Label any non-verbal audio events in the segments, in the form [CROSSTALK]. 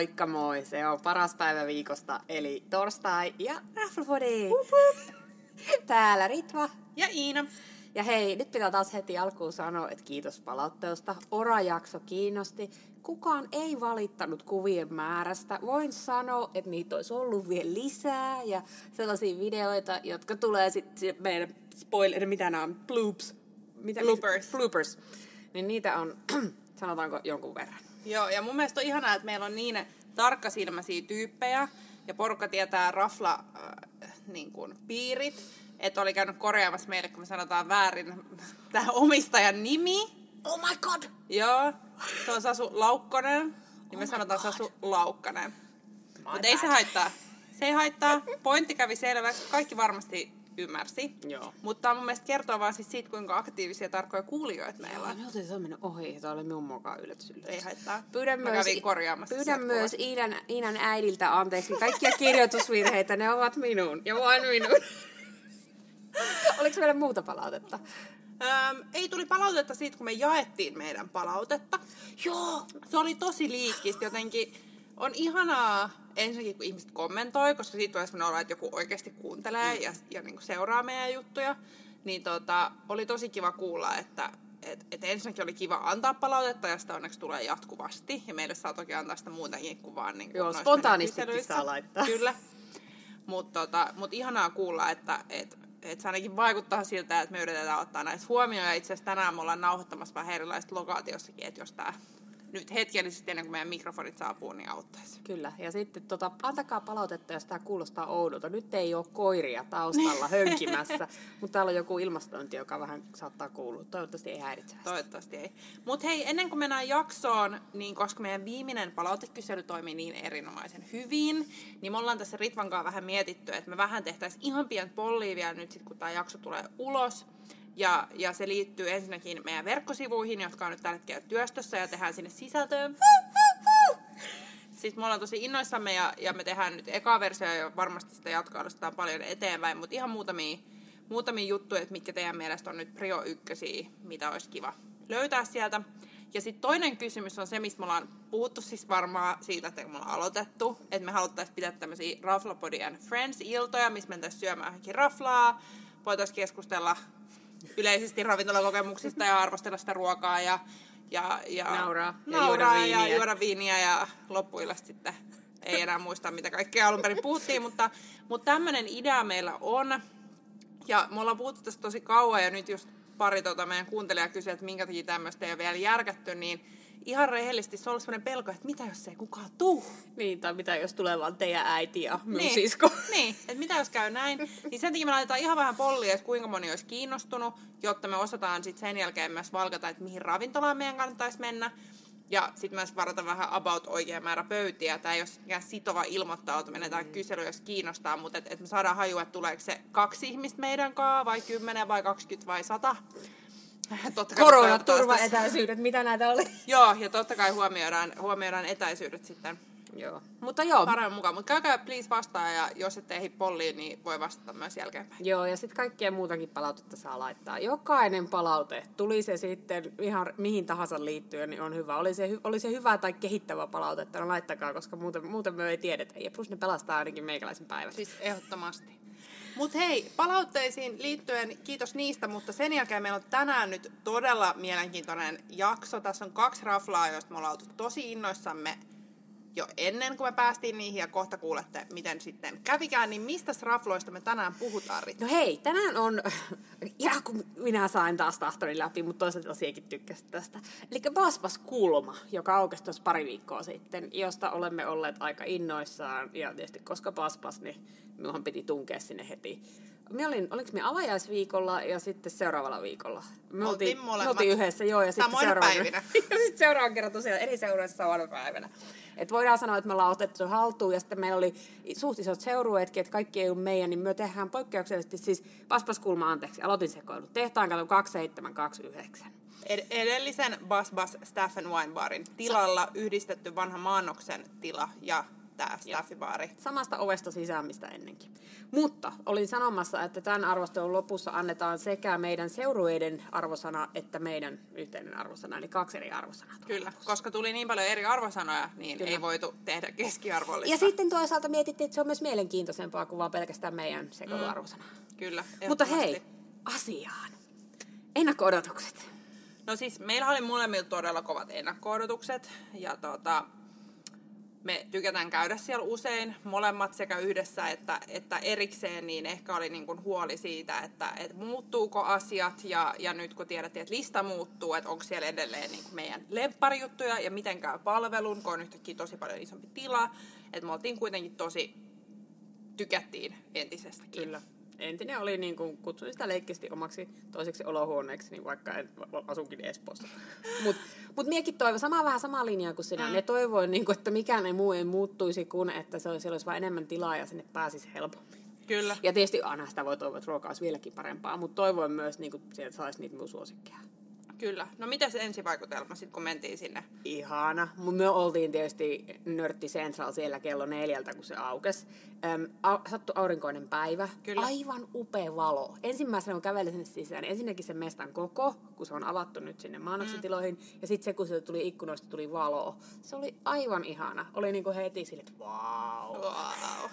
Moikka moi, se on paras päivä viikosta, eli torstai ja Rafflefodi. [LAUGHS] Täällä Ritva. Ja Iina. Ja hei, nyt pitää taas heti alkuun sanoa, että kiitos palautteesta. Ora-jakso kiinnosti. Kukaan ei valittanut kuvien määrästä. Voin sanoa, että niitä olisi ollut vielä lisää ja sellaisia videoita, jotka tulee sitten meidän spoiler, mitä nämä on, bloops. Mitä, Bloopers. Bloopers. Niin niitä on, [CLEARS THROAT] sanotaanko, jonkun verran. Joo, ja mun mielestä on ihanaa, että meillä on niin tarkkasilmäisiä tyyppejä, ja porukka tietää rafla äh, niin kuin, piirit, että oli käynyt korjaamassa meille, kun me sanotaan väärin [LAUGHS] tämä omistajan nimi. Oh my god! Joo, se on Sasu Laukkonen, niin me Oh my sanotaan God. Sasu Laukkanen. Mutta ei se haittaa. Se ei haittaa. Pointti kävi selväksi. Kaikki varmasti ymmärsi. Joo. Mutta mun mielestä kertoo vaan siis siitä, kuinka aktiivisia ja tarkkoja kuulijoita meillä on. Me oltiin se on mennyt ohi, ja tämä oli minun mukaan yllätys, yllätys. Ei haittaa. Pyydän Mä myös, korjaamassa pyydän myös. Iinan, Iinan äidiltä anteeksi kaikkia kirjoitusvirheitä, ne ovat minun ja vain minun. [LAUGHS] Oliko meillä muuta palautetta? Öm, ei tuli palautetta siitä, kun me jaettiin meidän palautetta. Joo. Se oli tosi liikkistä jotenkin. On ihanaa ensinnäkin, kun ihmiset kommentoi, koska siitä tulee sellainen olo, että joku oikeasti kuuntelee ja, ja niin seuraa meidän juttuja. Niin tota, oli tosi kiva kuulla, että et, et ensinnäkin oli kiva antaa palautetta ja sitä onneksi tulee jatkuvasti. Ja meille saa toki antaa sitä muutakin kuin vaan niin Joo, noissa spontaanistikin saa laittaa. Kyllä. Mutta tota, mut ihanaa kuulla, että et, et se ainakin vaikuttaa siltä, että me yritetään ottaa näistä huomioon. Ja itse asiassa tänään me ollaan nauhoittamassa vähän erilaisista lokaatiossakin, että jos tämä nyt hetkellisesti ennen kuin meidän mikrofonit saapuu, niin auttaisi. Kyllä, ja sitten tota, antakaa palautetta, jos tämä kuulostaa oudolta. Nyt ei ole koiria taustalla [LAUGHS] hönkimässä, mutta täällä on joku ilmastointi, joka vähän saattaa kuulua. Toivottavasti ei häiritse. Toivottavasti ei. Mutta hei, ennen kuin mennään jaksoon, niin koska meidän viimeinen palautekysely toimii niin erinomaisen hyvin, niin me ollaan tässä Ritvan kanssa vähän mietitty, että me vähän tehtäisiin ihan pientä pollia vielä nyt sit, kun tämä jakso tulee ulos. Ja, ja se liittyy ensinnäkin meidän verkkosivuihin, jotka on nyt tällä hetkellä työstössä ja tehdään sinne sisältöä. Siis me ollaan tosi innoissamme ja, ja me tehdään nyt eka versio ja varmasti sitä jatkoa paljon eteenpäin, mutta ihan muutamia, muutamia juttuja, että mitkä teidän mielestä on nyt prio ykkösiä, mitä olisi kiva löytää sieltä. Ja sitten toinen kysymys on se, mistä me ollaan puhuttu siis varmaan siitä, että me ollaan aloitettu, että me haluttaisiin pitää tämmöisiä Raflapodi and Friends-iltoja, missä mentäisiin syömään johonkin raflaa, voitaisiin keskustella yleisesti ravintolakokemuksista ja arvostella sitä ruokaa ja, ja, ja Nauraa ja nauraa juoda ja viiniä. juoda viiniä ja loppuillasta sitten ei enää muista, mitä kaikkea alun perin puhuttiin, mutta, mutta tämmöinen idea meillä on. Ja me ollaan puhuttu tästä tosi kauan ja nyt just pari tota meidän kuuntelijaa kysyi, että minkä takia tämmöistä ei ole vielä järkätty, niin ihan rehellisesti se on ollut sellainen pelko, että mitä jos ei kukaan tuu. Niin, tai mitä jos tulee vaan teidän äiti ja minun Niin, sisko. niin, että mitä jos käy näin. Niin sen takia me laitetaan ihan vähän pollia, että kuinka moni olisi kiinnostunut, jotta me osataan sitten sen jälkeen myös valkata, että mihin ravintolaan meidän kannattaisi mennä. Ja sitten myös varata vähän about oikea määrä pöytiä. Tämä ei ole mikään sitova ilmoittautuminen Mm. tai kysely, jos kiinnostaa, mutta että et me saadaan hajua, että tuleeko se kaksi ihmistä meidän kaa, vai kymmenen, vai 20, vai 100. [LAUGHS] Totta kai Koronaturvaetäisyydet, mitä näitä oli? [LAUGHS] Joo, ja totta kai huomioidaan, huomioidaan etäisyydet sitten Joo. Mutta joo, paremmin mukaan. Mutta käykää please vastaan ja jos ette ehdi polliin, niin voi vastata myös jälkeenpäin. Joo, ja sitten kaikkea muutakin palautetta saa laittaa. Jokainen palaute, tuli se sitten ihan mihin tahansa liittyen, niin on hyvä. Oli se, oli se hyvä tai kehittävä palautetta, no laittakaa, koska muuten, muuten me ei tiedetä. Ja plus ne pelastaa ainakin meikäläisen päivän. Siis ehdottomasti. Mutta hei, palautteisiin liittyen kiitos niistä, mutta sen jälkeen meillä on tänään nyt todella mielenkiintoinen jakso. Tässä on kaksi raflaa, joista me ollaan oltu tosi innoissamme jo ennen kuin me päästiin niihin ja kohta kuulette, miten sitten kävikään. Niin mistä rafloista me tänään puhutaan, Rita? No hei, tänään on, [LAUGHS] ja kun minä sain taas tahtoni läpi, mutta toisaalta sinäkin tykkäsit tästä. Eli Basbas Kulma, joka aukesi tuossa pari viikkoa sitten, josta olemme olleet aika innoissaan. Ja tietysti koska Basbas, niin minunhan piti tunkea sinne heti. Me olin, oliko me avajaisviikolla ja sitten seuraavalla viikolla? Me Oltiin me molemmat. oltiin yhdessä, joo. Ja sitten seuraavana, päivinä. [LAUGHS] ja sitten seuraavan kerran tosiaan eri seuroissa samana päivänä. Et voidaan sanoa, että me ollaan otettu haltuun ja sitten meillä oli suht isot seurueetkin, että kaikki ei ole meidän, niin me tehdään poikkeuksellisesti siis Paspaskulma, anteeksi, aloitin sekoilut. Tehtaan kato 2729. Ed- edellisen Bas Bas Staff and Wine Barin tilalla yhdistetty vanha Maannoksen tila ja tää staffibaari. Samasta ovesta sisään, mistä ennenkin. Mutta olin sanomassa, että tämän arvostelun lopussa annetaan sekä meidän seurueiden arvosana että meidän yhteinen arvosana, eli kaksi eri arvosanaa. Kyllä, lopussa. koska tuli niin paljon eri arvosanoja, niin Kyllä. ei voitu tehdä keskiarvollista. Ja sitten toisaalta mietittiin, että se on myös mielenkiintoisempaa kuin vaan pelkästään meidän sekoiluarvosana. Kyllä, Mutta hei, asiaan. Ennakko-odotukset. No siis meillä oli molemmilla todella kovat ennakko-odotukset ja tota, me tykätään käydä siellä usein, molemmat sekä yhdessä että, että erikseen, niin ehkä oli niin kuin huoli siitä, että, että muuttuuko asiat ja, ja nyt kun tiedettiin, että lista muuttuu, että onko siellä edelleen niin kuin meidän lempparijuttuja ja miten käy palvelun, kun on yhtäkkiä tosi paljon isompi tila, että me oltiin kuitenkin tosi, tykättiin entisestäkin. Kyllä. Entinen oli, niin kuin, kutsuin sitä leikkisti omaksi toiseksi olohuoneeksi, niin vaikka en, asunkin Espoossa. [LAUGHS] Mutta mut miekin toivo, sama, vähän sama linjaa kuin sinä. Mm. Ne toivoi, niin kuin, että mikään ei muu ei muuttuisi, kuin että se olisi, siellä olisi vain enemmän tilaa ja sinne pääsisi helpommin. Kyllä. Ja tietysti aina sitä voi toivoa, että ruoka olisi vieläkin parempaa, mutta toivoin myös, niin kuin, että saisi niitä minun suosikkeja. Kyllä. No mitä se ensivaikutelma sitten, kun mentiin sinne? Ihana. Me oltiin tietysti Nörtti Central siellä kello neljältä, kun se aukesi. Öm, au, sattui aurinkoinen päivä. Kyllä. Aivan upea valo. Ensimmäisenä kun kävelin sinne sisään, ensinnäkin se mestan koko, kun se on avattu nyt sinne maanoksitiloihin. Mm. Ja sitten se, kun se tuli ikkunoista, tuli valoa. Se oli aivan ihana. Oli niinku heti sille, että wow. Wow.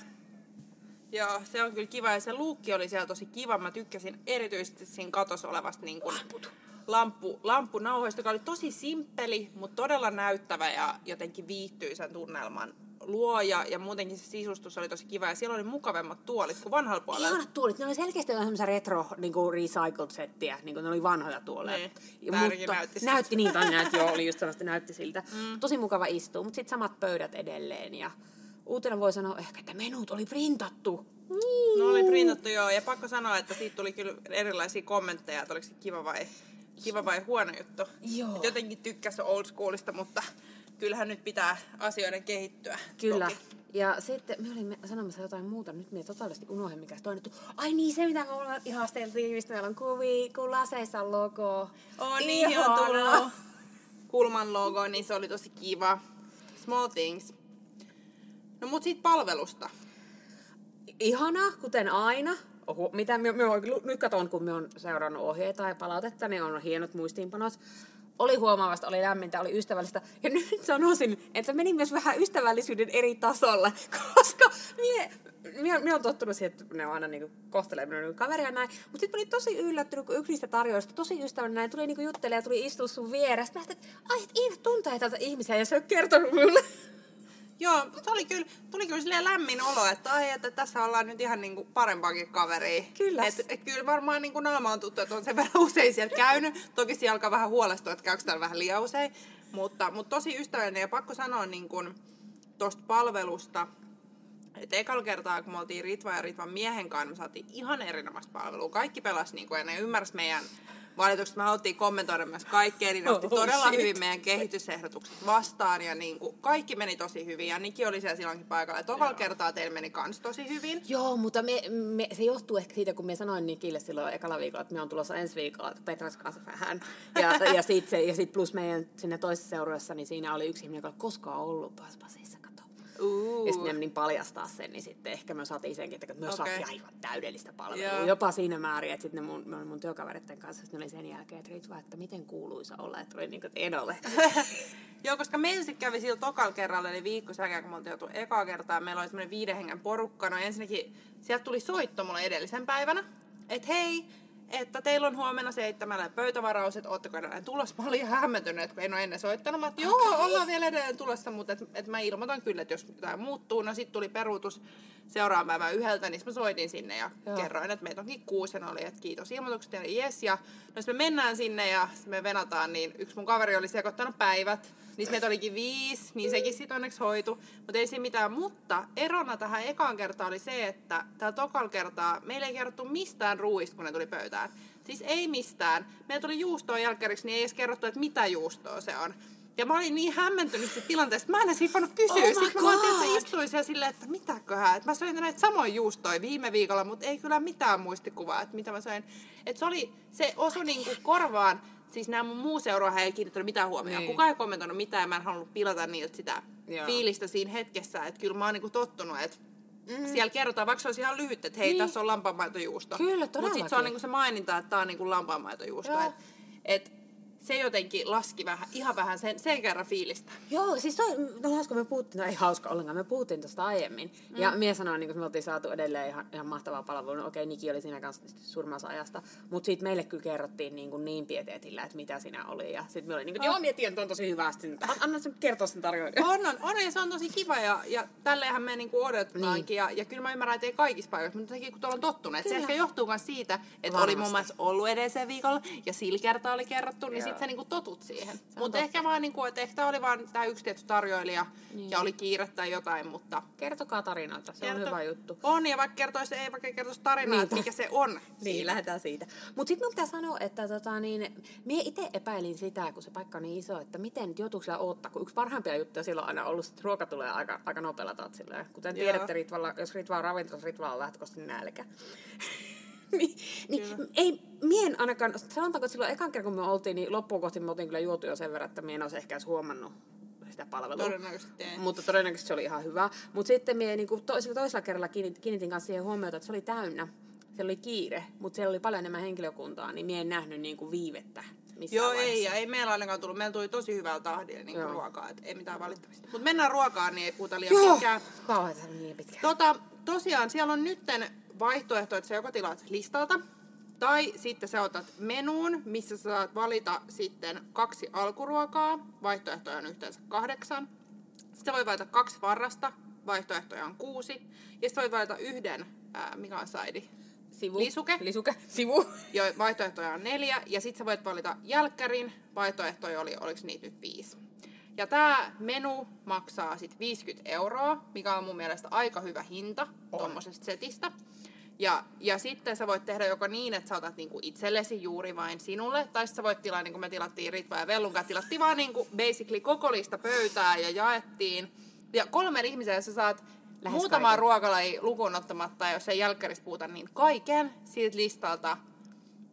Joo, se on kyllä kiva. Ja se luukki oli siellä tosi kiva. Mä tykkäsin erityisesti siinä katossa olevasta niin kuin lamppu, lamppunauhoista, joka oli tosi simppeli, mutta todella näyttävä ja jotenkin viihtyisän tunnelman luoja. Ja muutenkin se sisustus oli tosi kiva. Ja siellä oli mukavemmat tuolit kuin vanhalla puolella. Ihanat tuolit. Ne oli selkeästi semmoisia retro niinku recycled settiä. Niinku ne oli vanhoja tuoleja. Niin. Ja Täärikin näytti siltä. näytti niin, tai [LAUGHS] näytti, joo, oli just sellaista, näytti siltä. Mm. Tosi mukava istua, mutta sitten samat pöydät edelleen. Ja uutena voi sanoa ehkä, että menut oli printattu. No oli printattu joo, ja pakko sanoa, että siitä tuli kyllä erilaisia kommentteja, että oliko se kiva vai, kiva vai huono juttu. Joo. Et jotenkin tykkäsi old schoolista, mutta kyllähän nyt pitää asioiden kehittyä. Kyllä. Toki. Ja sitten me olimme sanomassa jotain muuta, nyt minä totaalisesti unohdin, mikä se toinen tu- Ai niin, se mitä me ollaan ihasteltiin, mistä meillä on kuvia, kun laseissa on logo. On niin Ihana. on tullut. Kulman logo, niin se oli tosi kiva. Small things. No mut siitä palvelusta. ihana, kuten aina. Mitä me, me on, nyt katson, kun me on seurannut ohjeita ja palautetta, niin on hienot muistiinpanot. Oli huomaavasta, oli lämmintä, oli ystävällistä. Ja nyt sanoisin, että meni myös vähän ystävällisyyden eri tasolle, [LAUGHS] koska mie, mie, mie on tottunut siihen, että ne on aina niinku kohtelee minua niinku kaveria näin. Mutta sitten oli tosi yllättynyt, kun yksi niistä tarjoista, tosi ystävällinen näin, tuli niinku juttelemaan ja tuli istua sun vieressä. Mä ajattelin, että ai, et tuntee tätä ihmisiä ja se on kertonut mulle. Joo, mutta oli kyllä, tuli kyllä silleen lämmin olo, että ai, että tässä ollaan nyt ihan niinku parempaakin kaveria. Kyllä. Et, et kyllä varmaan niinku naama on tuttu, että on sen verran [LAUGHS] usein siellä käynyt. Toki siellä alkaa vähän huolestua, että käykö täällä vähän liian usein. Mutta, mutta tosi ystävällinen ja pakko sanoa niin tuosta palvelusta, että ekalla kertaa, kun me oltiin Ritva ja Ritvan miehen kanssa, me saatiin ihan erinomaista palvelua. Kaikki pelasi niin kuin, ja ne ymmärsi meidän valitukset. Me haluttiin kommentoida myös kaikkea, niin ne otti Oh, todella shit. hyvin meidän kehitysehdotukset vastaan. Ja niin kuin, kaikki meni tosi hyvin. Ja Niki oli siellä silloinkin paikalla. Ja tokalla kertaa teillä meni kans tosi hyvin. Joo, mutta me, me, se johtuu ehkä siitä, kun me sanoin Nikille silloin ekalla viikolla, että me on tulossa ensi viikolla että Petras kanssa vähän. Ja, ja sitten sit plus meidän sinne toisessa seurueessa, niin siinä oli yksi ihminen, joka ei koskaan ollut Paspasissa. Uh. Ja sitten ne niin paljastaa sen, niin sitten ehkä me saatiin senkin, että me Okei. saatiin aivan täydellistä palvelua. Joo. Jopa siinä määrin, että sitten ne mun, mun, mun työkavereiden kanssa, ne oli sen jälkeen, että Ritva, että miten kuuluisa olla, että oli niin kuin, että en ole. [LAUGHS] Joo, koska meillä sitten kävi sillä tokalla kerralla, eli viikko sen jälkeen, kun me oltiin joutu ekaa kertaa, meillä oli semmoinen viiden hengen porukka. No ensinnäkin sieltä tuli soitto mulle edellisen päivänä, että hei, että teillä on huomenna seitsemällä pöytävaraus, että ootteko edelleen tulossa. Mä olin hämmentynyt, kun en ole ennen soittanut. Mä, että joo, ollaan vielä edelleen tulossa, mutta et, et mä ilmoitan kyllä, että jos jotain muuttuu. No sitten tuli peruutus seuraavan päivän yhdeltä, niin mä soitin sinne ja Joo. kerroin, että meitä onkin kuusi ja oli, että kiitos ilmoitukset ja jes. Ja no jos me mennään sinne ja me venataan, niin yksi mun kaveri oli sekoittanut päivät. Niin meitä olikin viisi, niin sekin sitten onneksi hoitu. Mutta ei siinä mitään. Mutta erona tähän ekaan kertaan oli se, että täällä tokalla kertaa meillä ei kerrottu mistään ruuista, kun ne tuli pöytään. Siis ei mistään. Meillä tuli juustoa jälkäriksi, niin ei edes kerrottu, että mitä juustoa se on. Ja mä olin niin hämmentynyt siitä tilanteesta, että mä en edes hiffannut kysyä. Oh Sitten mä ajattelin, että istuin siellä silleen, että mitäköhän. Että mä söin näitä samoja juustoja viime viikolla, mutta ei kyllä mitään muistikuvaa, että mitä mä söin. Että se oli, se osui niinku korvaan. Siis nämä mun muu seuraaja ei kiinnittänyt mitään huomioon. Niin. Kukaan ei kommentoinut mitään ja mä en halunnut pilata niiltä sitä Joo. fiilistä siinä hetkessä. Että kyllä mä oon niinku tottunut, että mm. siellä kerrotaan, vaikka se olisi ihan lyhyt, että hei, Niin. tässä on lampaanmaitojuusto. Kyllä, Mutta sitten se on todellakin. niinku se maininta, että tämä on niinku lampaanmaitojuusto. Joo. Et, et se jotenkin laski vähän, ihan vähän sen, sen kerran fiilistä. Joo, siis toi, no hauska me puhuttiin, no ei hauska ollenkaan, me puhuttiin tuosta aiemmin. Mm. Ja mies sanoi, niin kun me oltiin saatu edelleen ihan, ihan mahtavaa palvelua. No, okei, Niki oli siinä kanssa osan ajasta. Mutta siitä meille kyllä kerrottiin niin, kuin niin pieteetillä, että mitä siinä oli. Ja sitten me oli niin kuin, joo, mietin, että on tosi hyvä. Sitten, an- anna sen kertoa sen tarjoajan. On, on, on, ja se on tosi kiva, ja, ja tälleenhän me niinku odotetaankin. Niin. Ja, ja kyllä mä ymmärrän, että ei kaikissa paikoissa, mutta jotenkin kun tuolla on tottunut. että Se ehkä johtuu myös siitä, että Varmasti. oli muun muassa ollut edellisen viikolla, ja sillä kertaa oli kerrottu, niin. Sit sä niinku totut siihen. on Mutta ehkä vaan, niinku, että ehkä oli vaan tää yksi tietty tarjoilija, Niin. niin. ja oli kiire tai jotain, mutta... Kertokaa tarinoita, se on kerto- hyvä juttu. On, ja vaikka kertoisi, ei vaikka kertoisi tarinaa, Niin, että mikä se on. Niin, siinä. lähdetään siitä. Mutta sitten mun pitää sanoa, että tota, niin, mie itse epäilin sitä, kun se paikka on niin iso, että miten joutuuko siellä odottaa, kun yksi parhaimpia juttuja silloin on aina ollut, että ruoka tulee aika, aika nopealla tatsilla. Kuten tiedätte, Ritvalla, jos Ritva on ravintolassa, Ritvalla on lähtökohtaisesti nälkä. [LAUGHS] niin, ei, mien ainakaan, sanotaanko, että silloin ekan kerran kun me oltiin, niin loppuun kohti me oltiin kyllä juotu jo sen verran, että mie en olisi ehkä edes huomannut sitä palvelua. Todennäköisesti ei. Mutta todennäköisesti se oli ihan hyvä. Mutta sitten minä niin toisella, toisella kerralla kiinnitin, kiinnitin kanssa siihen huomiota, että se oli täynnä. Siellä oli kiire, mutta siellä oli paljon enemmän henkilökuntaa, niin minä en nähnyt niin kuin viivettä missään Joo, ei, vaiheessa. ja ei meillä ainakaan tullut. Meillä tuli tosi hyvää tahdilla niin Joo. ruokaa, et ei mitään valittamista. Mutta mennään ruokaan, niin ei puhuta liian Joo, pitkään. se oli niin pitkä. Tota, tosiaan siellä on nytten vaihtoehto, että sä joko tilaat listalta, tai sitten sä otat menuun, missä sä saat valita sitten kaksi alkuruokaa, vaihtoehtoja on yhteensä kahdeksan. Sitten sä voit valita kaksi varrasta, vaihtoehtoja on kuusi. Ja sitten voit valita yhden, ää, mikä on saidi, Sivu. Lisuke. Lisuke. [LAUGHS] Sivu. jo vaihtoehtoja on neljä, ja sitten sä voit valita jälkkärin, vaihtoehtoja oli, oliko niitä nyt viisi. Ja tämä menu maksaa sitten 50 euroa, mikä on mun mielestä aika hyvä hinta tuommoisesta setistä. Ja, ja sitten sä voit tehdä joko niin, että sä otat niinku itsellesi juuri vain sinulle, tai sä voit tilaa, niin kuin me tilattiin Ritva ja Vellun kanssa, tilattiin vaan niinku basically koko lista pöytää ja jaettiin. Ja kolmen ihmisen sä saat Lähes muutamaa kaiken. ruokalajia lukuun ottamatta, ja jos ei jälkkäristä puhuta, niin kaiken siitä listalta.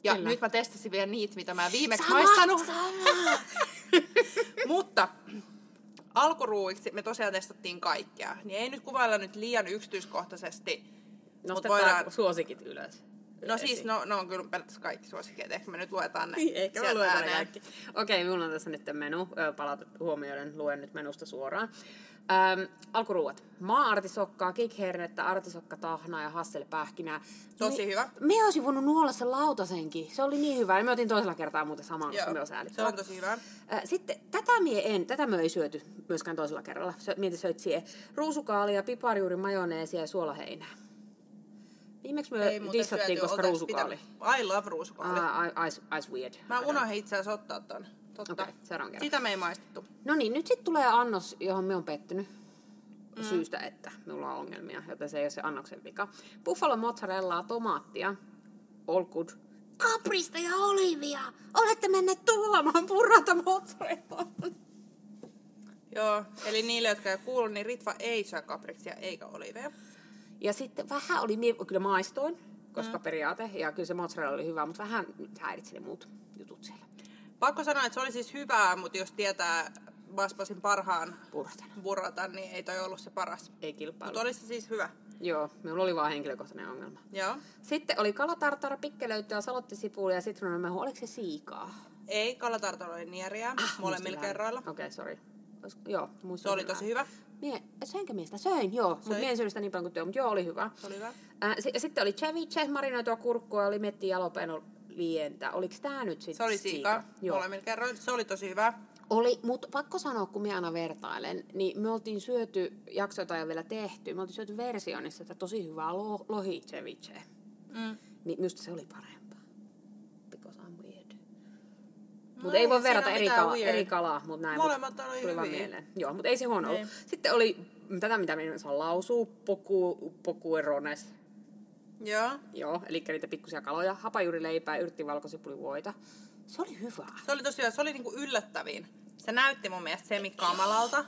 Ja Kyllä. nyt mä testasin vielä niitä, mitä mä viimeksi Sama, maistanut. sama. [LAUGHS] Mutta alkuruuiksi me tosiaan testattiin kaikkea. Niin ei nyt kuvailla nyt liian yksityiskohtaisesti. Nostetaan voidaan... suosikit ylös. No siis, no, no on kyllä periaatteessa kaikki suosikkeet. Ehkä me nyt luetaan ne Eikä me sieltä lueta ne ääneen. kaikki. Okei, minulla on tässä nyt menu. Ö, Palautet huomioiden, luen nyt menusta suoraan. Ähm, alkuruuat. Maa-artisokkaa, kikhernettä, artisokkatahnaa ja hasselipähkinää. Tosi Me- hyvä. Me olisin voinut nuolla sen lautasenkin. Se oli niin hyvä. Ja me otin toisella kertaa muuten saman, koska me se on tosi hyvä. Äh, Sitten tätä mie en, tätä me ei syöty myöskään toisella kerralla. Mietin söit siihen ruusukaalia, piparijuuri, majoneesia ja suolaheinää. Viimeksi me Ei dissattiin, koska ruusukaali. pitänyt- I love ruusukaali. Ah, ice, ice weird. Mä unohdin itse asiassa ottaa ton. Totta. Seuraavan kerran. Sitä me ei maistettu. No niin, nyt sitten tulee annos, johon me on pettynyt. Mm. Syystä, että minulla on ongelmia, joten se ei ole se annoksen vika. Buffalo mozzarellaa, tomaattia, all good. Kaprista ja olivia! Olette menneet tuomaan purrata mozzarellaa. Joo, eli niille, jotka ei kuulu, niin Ritva ei syö kapriksia eikä oliveja. Ja sitten vähän oli, mie- kyllä maistoin, koska mm. periaate, ja kyllä se mozzarella oli hyvä, mutta vähän häiritseli muut jutut siellä. Pakko sanoa, että se oli siis hyvää, mutta jos tietää Vaspasin parhaan burratan, niin ei toi ollut se paras. Ei kilpailu. Mutta oli se siis hyvä. Joo, minulla oli vaan henkilökohtainen ongelma. Joo. Sitten oli kalatartara, pikkelöityä, salottisipuli ja sitruunamehu. Oliko se siikaa? Ei, kalatartalo oli nieriä Ah, molemmilla kerroilla. Okei, okay, sorry. Joo, Se oli tosi hyvä. Mie, söinkö miestä? Söin, joo. Mutta mie en syönyt sitä niin paljon kuin työ, mutta joo, oli hyvä. Oli hyvä. Äh, si- sitten oli ceviche, marinoitua kurkkua, oli metti jalapeno lientä. Oliko tää nyt sitten Se oli siika Joo. molemmilla kerroilla. Se oli tosi hyvä. Oli, mutta pakko sanoa, kun minä aina vertailen, niin me oltiin syöty, jaksoita ei vielä tehty, me oltiin syöty versionissa että tosi hyvää lo, lohi ceviche. Mm. Niin minusta se oli parempaa. Because I'm weird. No Mutta ei voi siinä verrata eri, kala, weird. eri kalaa, mutta näin. mut Molemmat oli tuli vaan mieleen. Joo, mutta ei se huono Ei. ollut. Sitten oli tätä, mitä minä en saa lausua, poku, pokuerones. Joo. Joo, eli niitä pikkusia kaloja, hapajuurileipää, yrttivalkosipulivoita. Se oli hyvää. Se oli tosi hyvä. Se oli niinku yllättävin. Se näytti mun mielestä semikamalalta.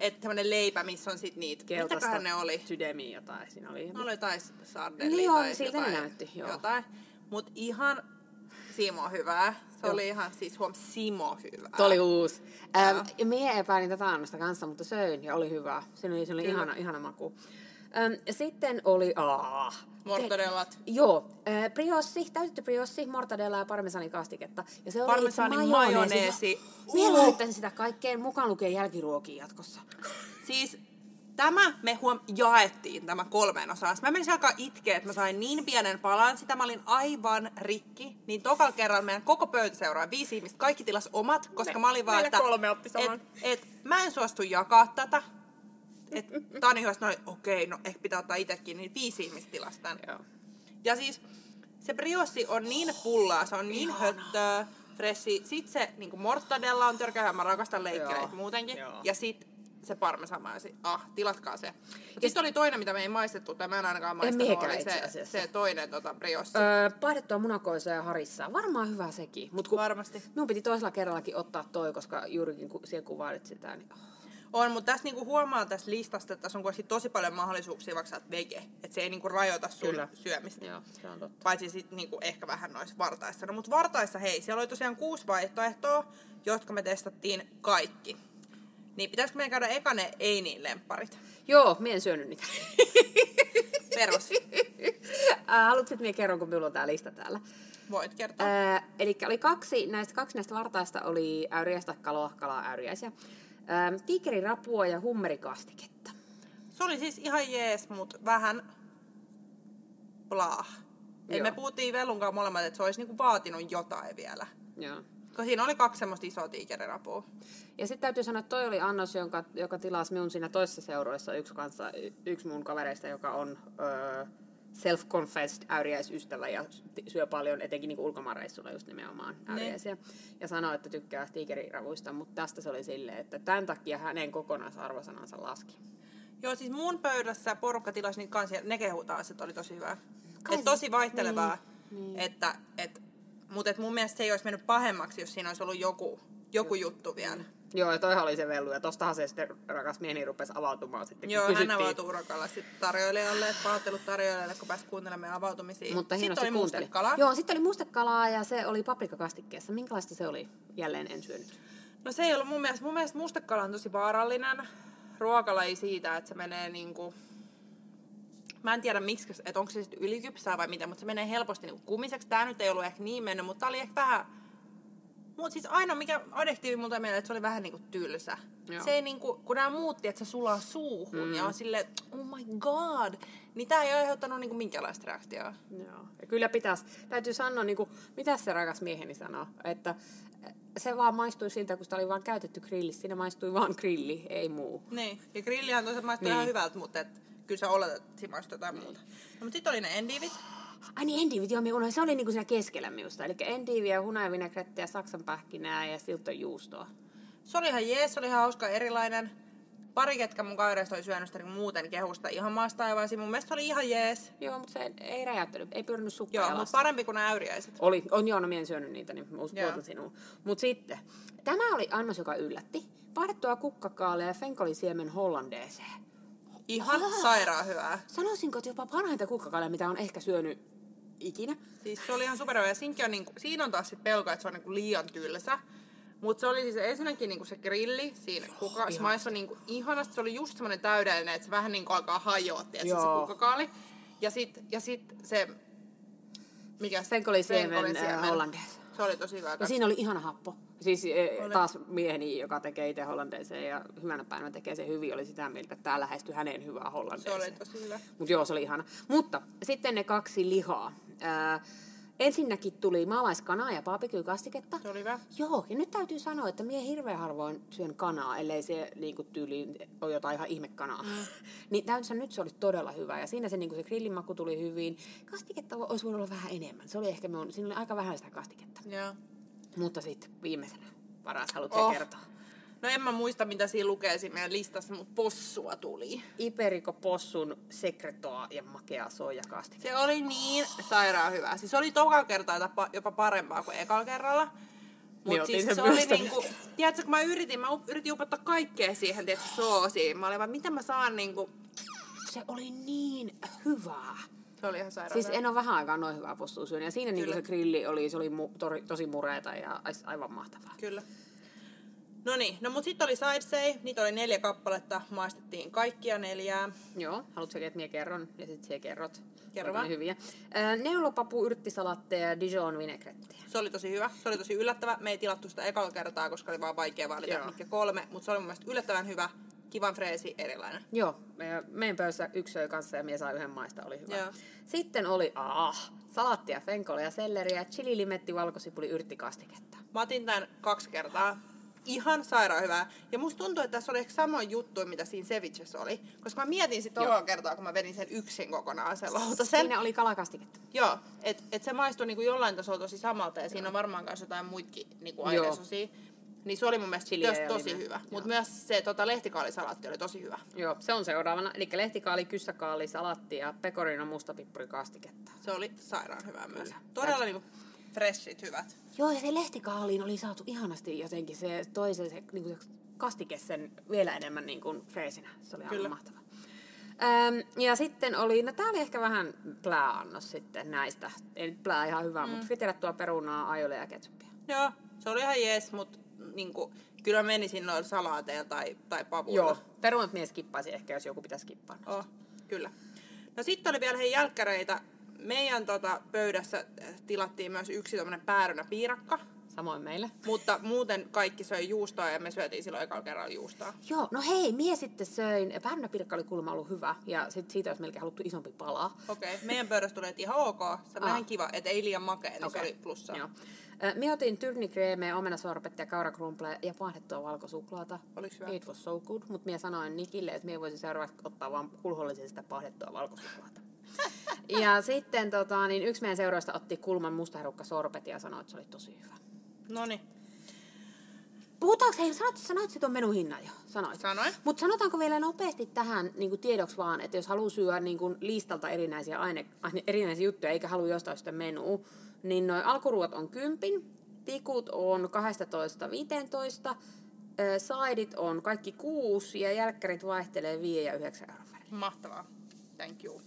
Että tämmönen leipä, missä on sit niitä. Mitäköhän ne oli? Sydämiä jotain siinä oli. Ne oli jotain sardellia Niin joo, tai siltä ne jotain, näytti, joo. jotain. Mut ihan Simo hyvää. Se oli ihan siis huom Simo hyvää. Tuo oli uusi. Ähm, ja mie epäilin tätä annosta kanssa, mutta söin ja oli hyvä. Se oli, se oli ihana, ihana maku. Ähm, sitten oli... Aah, Mortadellat. Te, joo, äh, briossi, täytetty briossi, mortadella ja parmesanikastiketta. Ja se oli Parmesani majoneesi. Mie Uh. laittaisin sitä kaikkeen mukaan lukien jälkiruokiin jatkossa. Siis tämä me huom jaettiin tämä kolmeen osaan. Mä menisin alkaa itkeä, että mä sain niin pienen palan. Sitä mä olin aivan rikki. Niin tokalla kerralla meidän koko pöytä seuraa viisi ihmistä. Kaikki tilas omat, koska Me- mä olin vaan, että... kolme otti saman. Et, et, mä en suostu jakaa tätä. Et, Tani hyvä sanoi, okei, no ehkä pitää ottaa itsekin, niin viisi ihmistä tän. Joo. Ja siis se briossi on niin pullaa, se on niin höttöä, freshi. Sitten se niin mortadella on törkeä, mä rakastan leikkeleitä muutenkin. Joo. Ja sitten se parmesamaisi. Ah, tilatkaa se. Mutta sitten oli toinen, mitä me ei maistettu, tai mä en ainakaan maistanut, miekään oli se, se toinen tota, briossi. Öö, paihdettua munakoissa ja harissa. Varmaan hyvä sekin. Mut kun Varmasti. Minun piti toisella kerrallakin ottaa toi, koska juurikin kun siellä kuvailit sitä, niin... On, mutta tässä niinku huomaa tästä listasta, että tässä on kuitenkin tosi paljon mahdollisuuksia, vaikka sä oot vege. Että se ei niinku rajoita sun Kyllä. syömistä. Joo, se on totta. Paitsi sitten niinku ehkä vähän noissa vartaissa. No mutta vartaissa hei, siellä oli tosiaan kuusi vaihtoehtoa, jotka me testattiin kaikki. Niin pitäisikö meidän käydä eka ne ei niin lempparit? Joo, mie en syönyt niitä. [LAUGHS] Perus. Haluatko, että mie kerron, kun minulla on tää lista täällä? Voit kertoa. Äh, eli oli kaksi näistä, kaksi näistä vartaista oli äyriäistä kaloa, kalaa äyriäisiä. Ähm, tiikerirapua ja hummerikastiketta. Se oli siis ihan jees, mutta vähän blah. Joo. me puhuttiin Vellunkaan molemmat, että se olisi niinku vaatinut jotain vielä. Joo. Koska siinä oli kaksi semmoista isoa tiikerirapua. Ja sitten täytyy sanoa, että toi oli annos, jonka, joka tilasi minun siinä toisessa seuroissa yksi, kanssa, yksi mun kavereista, joka on öö, self-confessed äyriäisystävä ja syö paljon, etenkin niin ulkomaanreissulla just nimenomaan äyriäisiä. Ja sanoi, että tykkää tiikeriravuista, mutta tästä se oli silleen, että tämän takia hänen kokonaisarvosanansa laski. Joo, siis mun pöydässä porukka tilasi niitä kansia, ne kehuu taas, että oli tosi hyvää. Kai Et tosi vaihtelevaa, niin, niin. että, et, mutta et mun mielestä se ei olisi mennyt pahemmaksi, jos siinä olisi ollut joku, joku juttu vielä. Joo, ja toihan oli se vellu, ja tostahan se sitten rakas mieheni rupesi avautumaan sitten, Joo, hän kysyttiin. avautui urakalla sitten tarjoilijalle, että pahoittelut tarjoilijalle, kun pääsi kuuntelemaan meidän avautumisia. Mutta sitten hienosti oli kuunteli. mustekala. Joo, sitten oli mustekalaa ja se oli paprikakastikkeessa. Minkälaista se oli? Jälleen en syönyt. No se ei ollut mun mielestä, mun mielestä mustekala on tosi vaarallinen ruokalaji siitä, että se menee niinku... Mä en tiedä miksi, että onko se sitten ylikypsää vai mitä, mutta se menee helposti niinku kumiseksi. Tää nyt ei ollut ehkä niin mennyt, mutta tää oli ehkä vähän... Mutta siis ainoa mikä adjektiivi multa mieleen, että se oli vähän niinku tylsä. Joo. Se ei niinku, kun nämä muutti, että se sulaa suuhun mm. ja on silleen, oh my god, niin tää ei aiheuttanut niinku minkäänlaista reaktiota. Joo. Ja kyllä pitäisi, täytyy sanoa, niin kuin, mitä se rakas mieheni sanoo, että se vaan maistui siltä, kun sitä oli vaan käytetty grilli. Siinä maistui vaan grilli, ei muu. Niin, ja grillihän toisaalta maistuu Niin. ihan hyvältä, mutta et, kyllä sä oletat, että siinä maistuu jotain muuta. No, mutta sitten oli ne endivit. Ai niin, endivit, joo, unohdin. se oli niinku siinä keskellä minusta. Eli endiviä, hunajavinegrettiä, saksanpähkinää ja silton juustoa. Se oli ihan jees, se oli ihan hauska erilainen. Pari ketkä mun kavereista oli syönyt sitä niin muuten kehusta ihan maasta aivaisiin. Mun mielestä se oli ihan jees. Joo, mutta se ei räjäyttänyt, ei pyörinyt sukka Joo, mutta parempi kuin nämä äyriäiset. Oli, on joo, no minä en syönyt niitä, niin uskon sinuun. Mutta sitten, tämä oli annos, joka yllätti. Pahdettua kukkakaalia ja fenkolisiemen hollandeeseen. Ihan Ahaa. sairaan hyvää. Sanoisinko, että jopa parhaita kukkakaalia, mitä on ehkä syönyt ikinä. Siis se oli ihan super ja on niinku, siinä on taas sit pelko, että se on niinku liian tylsä. Mutta se oli siis ensinnäkin niinku se grilli siinä se maistui niinku ihanasti. Se oli just semmoinen täydellinen, että se vähän niinku alkaa hajoa, tiedätkö, se kukkakaali. Ja sit, ja sit se... Mikä se? Fenkolisiemen, Fenkolisiemen. äh, hollandees. Se oli tosi hyvä. Ja siinä oli ihana happo. Siis e, Oli. taas mieheni, joka tekee itse hollandeeseen ja hyvänä päivänä tekee sen hyvin, oli sitä mieltä, että tämä lähestyi hänen hyvää Se hollandeeseen. oli tosi hyvä. Mutta joo, se oli ihana. Mutta sitten ne kaksi lihaa. Ää, ensinnäkin tuli maalaiskanaa ja barbecue-kastiketta. Se oli hyvä. Joo, ja nyt täytyy sanoa, että mie hirveän harvoin syön kanaa, ellei se niinku tyyliin ole jotain ihan ihmekanaa. Mm. [LAUGHS] niin täytyy nyt se oli todella hyvä. Ja siinä se, niinku se grillimaku tuli hyvin. Kastiketta olisi voinut olla vähän enemmän. Se oli ehkä minun, siinä oli aika vähän sitä kastiketta. Joo. Mutta sitten viimeisenä paras, haluatko Oh. oh. kertoa? No en mä muista, mitä siinä lukee siinä meidän listassa, mutta possua tuli. Iperiko Possun sekretoa ja makea soijakastiketta. Se oli niin sairaan hyvä. Siis se oli toka kertaa jopa- parempaa kuin ekalla kerralla. Niin Mutta otin siis se oli niinku, tiedätkö, kun mä yritin, mä yritin upottaa kaikkea siihen, tiedätkö, soosiin. Mä olin vaan, miten mä saan niinku, Se oli niin hyvää. Se oli ihan sairaan Siis en ole vähän aikaa noin hyvää postua syönyt. Ja siinä niin Kyllä. se grilli oli, se oli mu, tori, tosi mureeta ja aivan mahtavaa. Kyllä. No niin, no mut sitten oli sidesay, niitä oli neljä kappaletta, maistettiin kaikkia neljää. Joo, haluatko että minä kerron ja sitten sinä kerrot. Kerro vaan. hyviä. Neulopapu, yrttisalatteja ja Dijon vinegrettiä. Se oli tosi hyvä, se oli tosi yllättävä. Me ei tilattu sitä ekalla kertaa, koska oli vaan vaikea valita Joo. mitkä kolme, mutta se oli mun mielestä yllättävän hyvä, kivan freesi, erilainen. Joo, me- meidän pöydässä yksi söi kanssa ja minä sain yhden maista, oli hyvä. Joo. Sitten oli ah, salattia, fenkolia, selleriä, chili, limetti, valkosipuli, yrttikastiketta. Mä otin tämän kaksi kertaa. Ihan sairaan hyvää. Ja musta tuntuu, että tässä oli ehkä samoin juttu, mitä siinä cevichessä oli. Koska mä mietin sitten Joo. toka kertaa, kun mä vedin sen yksin kokonaan sen lautasen. Siinä oli kalakastiketta. Joo, että et se maistui niinku jollain tasolla tosi samalta ja siinä on varmaan myös jotain muitakin niinku Joo. ainesosia. Niin se oli mun mielestä Chiliä tosi hyvä. Joo. Mutta myös se tota, lehtikaalisalaatti oli tosi hyvä. Joo, se on seuraavana. Eli lehtikaali, kyssäkaali, salatti ja pecorino mustapippurikastiketta. Se oli sairaan hyvää myös. Todella niinku freshit hyvät. Joo, ja se lehtikaaliin oli saatu ihanasti jotenkin se toisen se, niin se kastike sen vielä enemmän niin kuin freesinä. Se oli Kyllä. aivan mahtava. Öm, ja sitten oli, no tää oli ehkä vähän plää-annos sitten näistä. Ei nyt plää ihan hyvä, mm. mutta friterattua perunaa, ajolia ja ketsuppia. Joo, se oli ihan jees, mutta niinku, kyllä mä menisin noilla salaateilla tai, tai pavuilla. Joo, perunat mies skippaisi ehkä, jos joku pitäisi skippaa. Oh, kyllä. No sitten oli vielä hei jälkkäreitä. Meidän tota, pöydässä eh, tilattiin myös yksi tämmönen päärynäpiirakka. Samoin meille. Mutta muuten kaikki söi juustoa ja me syötiin silloin ekalla kerralla juustoa. Joo, no hei, mie sitten söin, päärynäpirkka oli kuulemma ollut hyvä, ja sit siitä olisi melkein haluttu isompi pala. Okei, okay. meidän pöydästä tuli että ihan ok. Se on Ah. kiva, että ei liian makea, niin Okei. se oli plussaa. Joo. Mie otin tyrnikreemeä, omenasorbettia, kaurakrumplea ja paahdettua valkosuklaata. Oliks hyvä? It was so good, mutta mie sanoin Nikille, että mie voisin seuraavaksi ottaa vaan kulhollisesti sitä paahdettua valkosuklaata. [LAUGHS] ja sitten tota, niin yksi meidän seuroista otti kulman mustaherukka sorbet ja sanoi, että se oli tosi hyvä. No niin, Puhutaanko, hei, sanoit, sanoit se tuon menun hinnan jo? Sanoit. sanoin. Mutta sanotaanko vielä nopeasti tähän niin kuin tiedoksi vaan, että jos haluaa syödä niin kuin listalta erinäisiä, aine, aine, erinäisiä juttuja, eikä halua jostain sitä menua, niin noin alkuruot on kympin, tikut on 12-15, saidit on kaikki kuusi ja jälkkärit vaihtelee 5 ja 9 euron välillä. Mahtavaa. Thank you.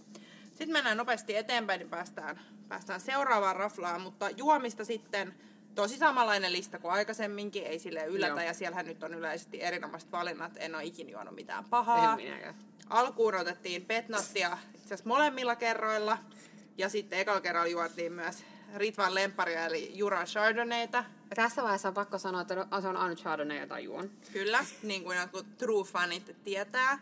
Sitten mennään nopeasti eteenpäin, niin päästään, päästään seuraavaan raflaan, mutta juomista sitten tosi samanlainen lista kuin aikaisemminkin, ei sille yllätä, Joo. ja siellähän nyt on yleisesti erinomaiset valinnat, en ole ikinä juonut mitään pahaa. Alkuun otettiin petnattia itse asiassa molemmilla kerroilla, ja sitten ekalla kerralla juotiin myös Ritvan lemparia, eli Jura Chardonnayta. Tässä vaiheessa on pakko sanoa, että se on ainut Chardonnay, jota juon. Kyllä, niin kuin jotkut true fanit tietää.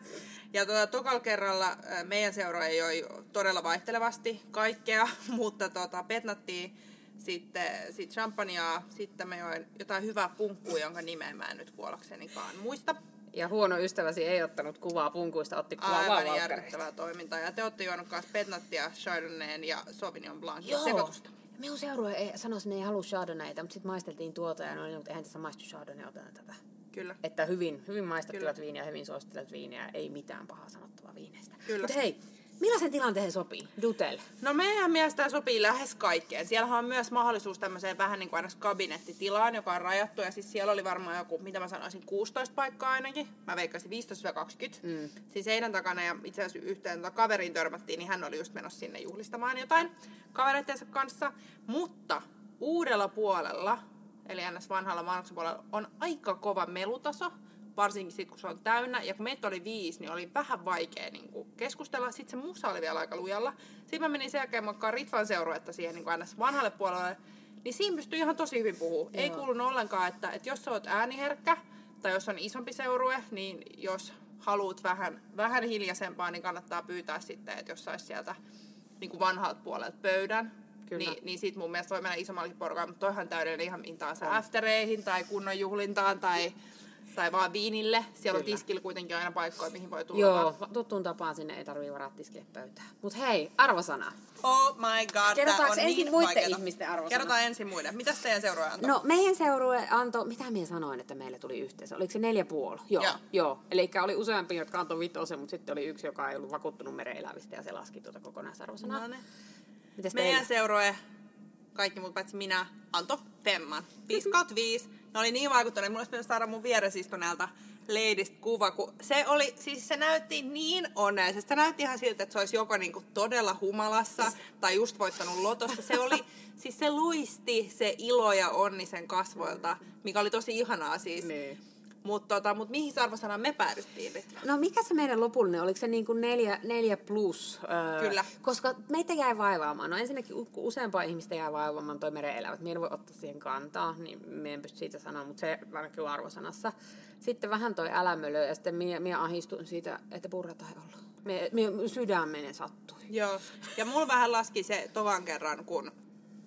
Ja tuota, tokalla kerralla meidän seuraaja joi todella vaihtelevasti kaikkea, [LAUGHS] mutta tota, petnattiin sitten sit champagnea, sitten me join jotain hyvää punkkua, jonka nimeä mä en nyt kuollaksenikaan muista. Ja huono ystäväsi ei ottanut kuvaa punkuista, otti kuvaa vaan Aivan valkkareista. järkyttävää toimintaa. Ja te olette juonut myös petnattia, Chardonnayn ja Sauvignon Blancin sekoitusta. Minun seurue ei, sanoisi, että ne ei halua Chardonnayta, mutta sitten maisteltiin tuota ja ne oli, että eihän tässä maistu Chardonnay, otetaan tätä. Kyllä. Että hyvin, hyvin maistettuvat Kyllä. viiniä, hyvin suosittelet viiniä, ei mitään pahaa sanottavaa viineistä. Kyllä. Mutta hei, millaisen tilanteen sopii? Dutel. No meidän mielestä sopii lähes kaikkeen. Siellähän on myös mahdollisuus tämmöiseen vähän niin kuin kabinettitilaan, joka on rajattu. Ja siis siellä oli varmaan joku, mitä mä sanoisin, 16 paikkaa ainakin. Mä veikkasin 15-20. Mm. Siis seinän takana ja itse asiassa yhteen tota kaveriin törmättiin, niin hän oli just menossa sinne juhlistamaan jotain kavereittensa kanssa. Mutta uudella puolella, eli ns. vanhalla vanhalla puolella, on aika kova melutaso varsinkin sit, kun se on täynnä. Ja kun meitä oli viisi, niin oli vähän vaikea niin kuin keskustella. Sitten se musa oli vielä aika lujalla. Sitten mä menin sen jälkeen mukaan Ritvan seuruetta siihen niin kuin vanhalle puolelle. Niin siinä pystyy ihan tosi hyvin puhua. Ei kuulunut ollenkaan, että, että jos sä oot ääniherkkä tai jos on isompi seurue, niin jos haluat vähän, vähän hiljaisempaa, niin kannattaa pyytää sitten, että jos saisi sieltä niin kuin vanhalta puolelta pöydän. Kyllä. Niin, niin sit mun mielestä voi mennä isommallakin porukalla, mutta toihan täydellinen ihan tahansa aftereihin tai kunnon juhlintaan tai, tai vaan viinille. Siellä on Kyllä. tiskillä kuitenkin aina paikkoja, mihin voi tulla. Joo, tuttuun tapaan sinne ei tarvii varaa tiskille pöytään. Mutta hei, arvosana. Oh my god, Kerrotaanko on ensin niin muiden vaikeeta. ihmisten arvosana? Kerrotaan ensin muiden. Mitäs teidän seuraaja antoi? No, meidän seurue antoi, mitä minä sanoin, että meille tuli yhteensä? Oliko se neljä puoli? Joo. Joo. Joo. Eli oli useampi, jotka antoi vitosen, mutta sitten oli yksi, joka ei ollut vakuuttunut mereelävistä ja se laski tuota kokonaisarvosanaa. No niin. Mites Meidän teillä? seurue, kaikki muut paitsi minä, antoi femman. 5 kautta 5. ne oli niin vaikuttaneet, mulla olisi saada mun vieresistuneelta leidistä kuva, kun se oli, siis se näytti niin onnellisesti. Se näytti ihan siltä, että se olisi joko niinku todella humalassa tai just voittanut lotossa. Se oli, [LAUGHS] siis se luisti se ilo ja onni sen kasvoilta, mikä oli tosi ihanaa siis. Niin. Mutta tota, mut mihin arvosanaan me päädyttiin nyt? No mikä se meidän lopullinen, oliko se niin kuin neljä, neljä plus? Öö, Kyllä. Koska meitä jäi vaivaamaan. No ensinnäkin useampaa ihmistä jäi vaivaamaan toi meren elävät. En voi ottaa siihen kantaa, niin me en pysty siitä sanoa, mutta se näkyy arvosanassa. Sitten vähän toi älämölö ja sitten minä, minä ahistuin siitä, että purrata ei ollut. Mie, mie, sydämeni sattui. Joo. Ja mulla vähän laski se tovan kerran, kun,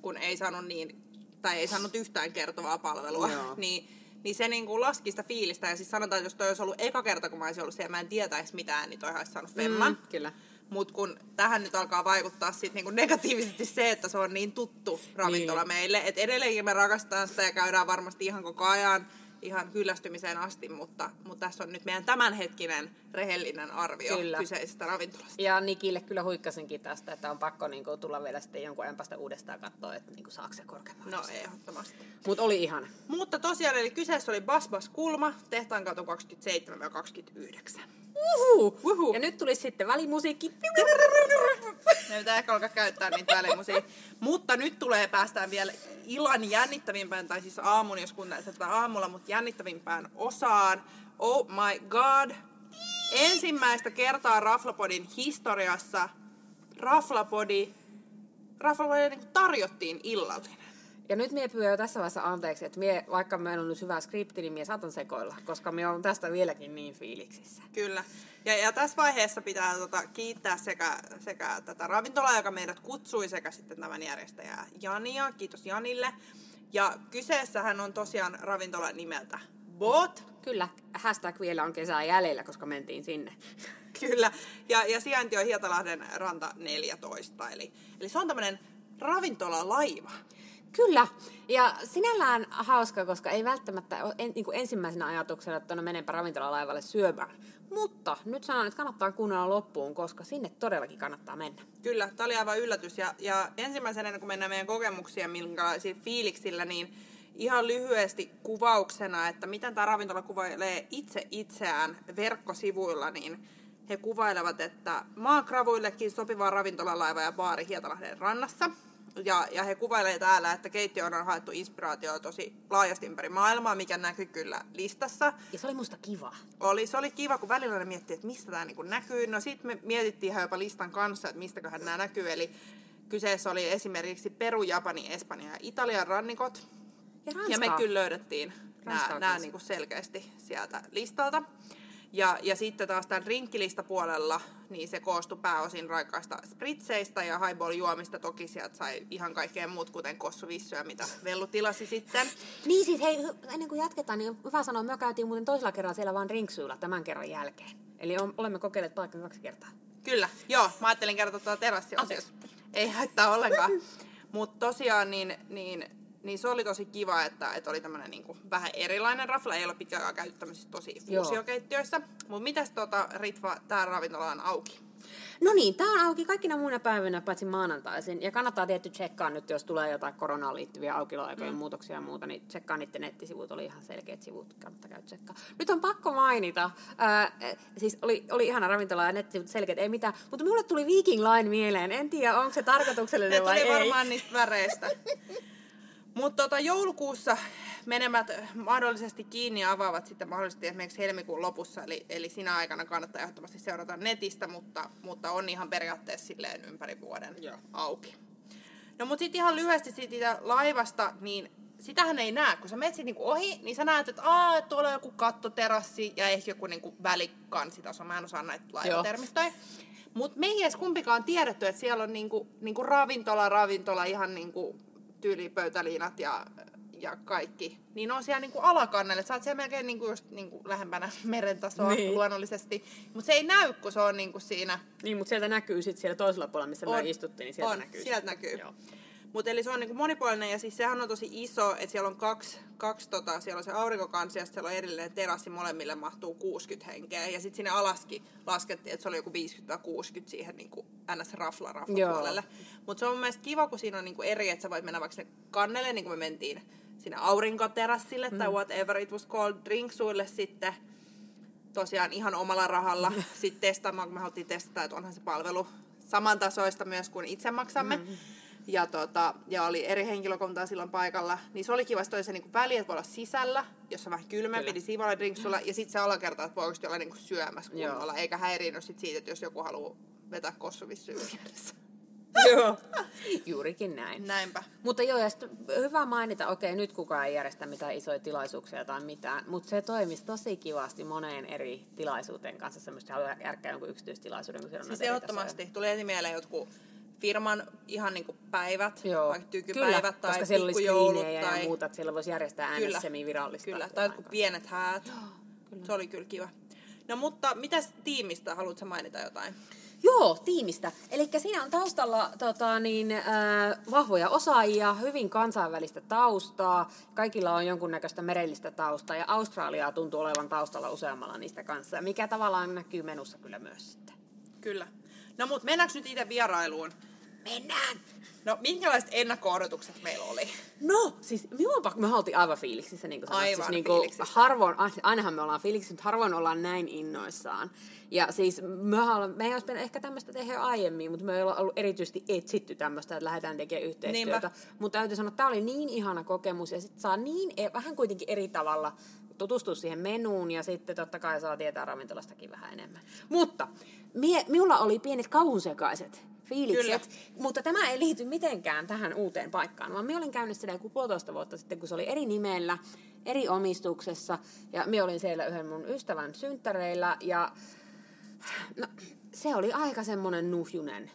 kun ei saanut niin, tai ei saanut yhtään kertovaa palvelua. Joo. [LAUGHS] niin, niin se niin kuin laski sitä fiilistä. Ja siis sanotaan, että jos toi olisi ollut eka kerta, kun mä olisin ollut siellä, mä en tietäisi mitään, niin toi olisi saanut femman. Mm, kyllä. Mutta kun tähän nyt alkaa vaikuttaa sit niinku negatiivisesti se, että se on niin tuttu ravintola Niin. meille, että edelleenkin me rakastetaan sitä ja käydään varmasti ihan koko ajan ihan kyllästymiseen asti, mutta, mutta tässä on nyt meidän tämänhetkinen rehellinen arvio Kyllä. kyseisestä ravintolasta. Ja Nikille kyllä huikkasinkin tästä, että on pakko niinku tulla vielä sitten jonkun ajan päästä uudestaan katsoa, että niinku saako se korkeamman. No ehdottomasti. Mutta oli ihana. Mutta tosiaan, eli kyseessä oli Basbas Kulma, tehtaan kato 27 ja 29. Uhu. Uhu. Ja nyt tuli sitten välimusiikki. Me pitää ehkä alkaa käyttää niitä välimusia. Mutta nyt tulee päästään vielä illan jännittävimpään, tai siis aamun, jos kuuntelet tätä aamulla, mutta jännittävimpään osaan. Oh my god. Ensimmäistä kertaa Raflapodin historiassa Raflapodi, Raflapodi niin tarjottiin illallinen. Ja nyt mie pyydän jo tässä vaiheessa anteeksi, että mie, vaikka meillä on nyt hyvä skripti, niin mie saatan sekoilla, koska me on tästä vieläkin niin fiiliksissä. Kyllä. Ja, ja tässä vaiheessa pitää tota, kiittää sekä, sekä tätä ravintolaa, joka meidät kutsui, sekä sitten tämän järjestäjää Jania. Kiitos Janille. Ja kyseessähän on tosiaan ravintola nimeltä Bot. Kyllä, hashtag vielä on kesää jäljellä, koska mentiin sinne. [LAUGHS] Kyllä. Ja, ja sijainti on Hietalahden ranta 14. Eli, eli se on tämmöinen ravintolalaiva. Kyllä, ja sinällään hauska, koska ei välttämättä en, niin kuin ensimmäisenä ajatuksena, että no menenpä ravintolalaivalle syömään. Mutta nyt sanon, että kannattaa kuunnella loppuun, koska sinne todellakin kannattaa mennä. Kyllä, tämä oli aivan yllätys. Ja, ja ensimmäisenä, kuin mennään meidän kokemuksia, minkälaisilla fiiliksillä, niin ihan lyhyesti kuvauksena, että miten tämä ravintola kuvailee itse itseään verkkosivuilla, niin he kuvailevat, että maakravuillekin sopiva ravintolalaiva ja baari Hietalahden rannassa. Ja, ja he kuvailevat täällä, että keittiö on haettu inspiraatioa tosi laajasti ympäri maailmaa, mikä näkyy kyllä listassa. Ja se oli musta kiva. Oli, se oli kiva, kun välillä ne miettii, että mistä tämä niinku näkyy. No sitten me mietittiin ihan jopa listan kanssa, että mistäköhän nämä näkyy. Eli kyseessä oli esimerkiksi Peru, Japani, Espanja ja Italian rannikot. Ja Ja me kyllä löydettiin nämä, nämä niinku selkeästi sieltä listalta. Ja, ja sitten taas tämän rinkkilistapuolella, niin se koostui pääosin raikkaista spritseistä ja highball-juomista. Toki sieltä sai ihan kaikkea muut, kuten kossuvissyä, mitä Vellu tilasi sitten. Niin siis hei, ennen kuin jatketaan, niin hyvä sanoa, me käytiin muuten toisella kerralla siellä vaan drinksuilla tämän kerran jälkeen. Eli olemme kokeilleet paikan kaksi kertaa. Kyllä, joo. Mä ajattelin kertoa tuota terassiosiosta. Ei haittaa ollenkaan. Mutta tosiaan niin, niin, niin, se oli tosi kiva, että, että oli tämmöinen niinku vähän erilainen rafla. Ei ole pitkään aikaa käyty tämmöisissä tosi fuusiokeittiöissä. Mutta mitäs tota, Ritva, tää ravintola on auki? No niin, tämä on auki kaikkina muina päivinä, paitsi maanantaisin. Ja kannattaa tietty tsekkaa nyt, jos tulee jotain koronaan liittyviä aukioloaikojen mm. muutoksia ja muuta, niin tsekkaa niiden nettisivut, oli ihan selkeät sivut, kannattaa käydä tsekkaa. Nyt on pakko mainita, ää, eh, siis oli, oli ihana ravintola ja nettisivut selkeät, ei mitään, mutta mulle tuli Viking Line mieleen, en tiedä onko se Ne tarkoituksellinen vai tuli ei. varmaan niistä väreistä. [LAUGHS] Mutta tota, joulukuussa menemät mahdollisesti kiinni ja avaavat sitten mahdollisesti esimerkiksi helmikuun lopussa, eli, eli sinä aikana kannattaa ehdottomasti seurata netistä, mutta, mutta on ihan periaatteessa silleen ympäri vuoden Joo. auki. No mutta sitten ihan lyhyesti siitä laivasta, niin sitähän ei näe. Kun sä menet niinku ohi, niin sä näet, että Aa, tuolla on joku kattoterassi ja ehkä joku niinku välikanssitaso. Mä en osaa näitä laivatermistoja. Mutta me ei edes kumpikaan tiedetty, että siellä on niinku, niinku ravintola, ravintola, ihan niinku tyylipöytäliinat ja, ja kaikki. Niin on siellä niinku alakannelle. Sä oot siellä melkein niinku just niinku lähempänä merentasoa Niin. niin. luonnollisesti. Mutta se ei näy, kun se on niinku siinä Niin, mutta sieltä näkyy sitten siellä toisella puolella, missä me On. istuttiin, niin sieltä on, näkyy. sieltä näkyy. Joo. Mutta eli se on niinku monipuolinen ja siis sehän on tosi iso, että siellä on kaksi, kaksi tota, siellä on se aurinkokansi ja siellä on edelleen terassi, molemmille mahtuu 60 henkeä. Ja sitten sinne alaskin laskettiin, että se oli joku 50-60 siihen niinku ns. rafla puolelle. Mutta se on mun mielestä kiva, kun siinä on niinku eri, että sä voit mennä vaikka sinne kannelle, niin kuin me mentiin sinne aurinkoterassille mm. tai whatever it was called, drinksuille sitten tosiaan ihan omalla rahalla [LAUGHS] sitten testaamaan, kun me haluttiin testata, että onhan se palvelu samantasoista myös kuin itse maksamme. Mm. Ja, tota, ja oli eri henkilökuntaa silloin paikalla. Niin se oli kiva, että se niinku väli, että voi olla sisällä, jossa vähän kylmempi, niin siivalla drinksulla. Ja sitten se alakerta, että voi oikeasti olla niinku syömässä kunnolla, eikä häiriinny sit siitä, että jos joku haluaa vetää kossuvissyyn [LAUGHS] Joo, [LAUGHS] juurikin näin. Näinpä. Mutta joo, ja hyvä mainita, okei, nyt kukaan ei järjestä mitään isoja tilaisuuksia tai mitään, mutta se toimisi tosi kivasti moneen eri tilaisuuteen kanssa, semmoista haluaa järkkää jonkun yksityistilaisuuden. Kun siis ehdottomasti. Tuli ensin mieleen jotkut firman ihan niin kuin päivät, Joo. vaikka tykypäivät Kyllä, tai koska siellä oli tai... ja muuta, että siellä voisi järjestää äänes semi-virallista. Kyllä, tai jotkut pienet häät. Joo, kyllä. Se oli kyllä kiva. No mutta mitäs tiimistä, haluatko mainita jotain? Joo, tiimistä. Eli siinä on taustalla tota, niin, äh, vahvoja osaajia, hyvin kansainvälistä taustaa. Kaikilla on jonkunnäköistä merellistä taustaa ja Australiaa tuntuu olevan taustalla useammalla niistä kanssa, mikä tavallaan näkyy menussa kyllä myös sitten. Kyllä. No mut mennäänkö nyt itse vierailuun? Mennään! No, minkälaiset ennakko-odotukset meillä oli? No, siis minun pakko, me oltiin aivan fiiliksissä, niin kuin sanoit. Aivan siis, niin kuin, harvoin, ainahan me ollaan fiiliksissä, mutta harvoin ollaan näin innoissaan. Ja siis me, ollaan, me ei olisi ehkä tämmöistä tehdä aiemmin, mutta me ei olla ollut erityisesti etsitty tämmöistä, että lähdetään tekemään yhteistyötä. Mutta täytyy sanoa, että tämä oli niin ihana kokemus ja sitten saa niin, e- vähän kuitenkin eri tavalla tutustua siihen menuun ja sitten totta kai saa tietää ravintolastakin vähän enemmän. Mutta mie, minulla oli pienet kauhunsekaiset fiilikset, Kyllä. mutta tämä ei liity mitenkään tähän uuteen paikkaan, vaan minä olin käynyt siellä joku puolitoista vuotta sitten, kun se oli eri nimellä, eri omistuksessa, ja minä olin siellä yhden mun ystävän synttäreillä, ja no, se oli aika semmoinen nuhjunen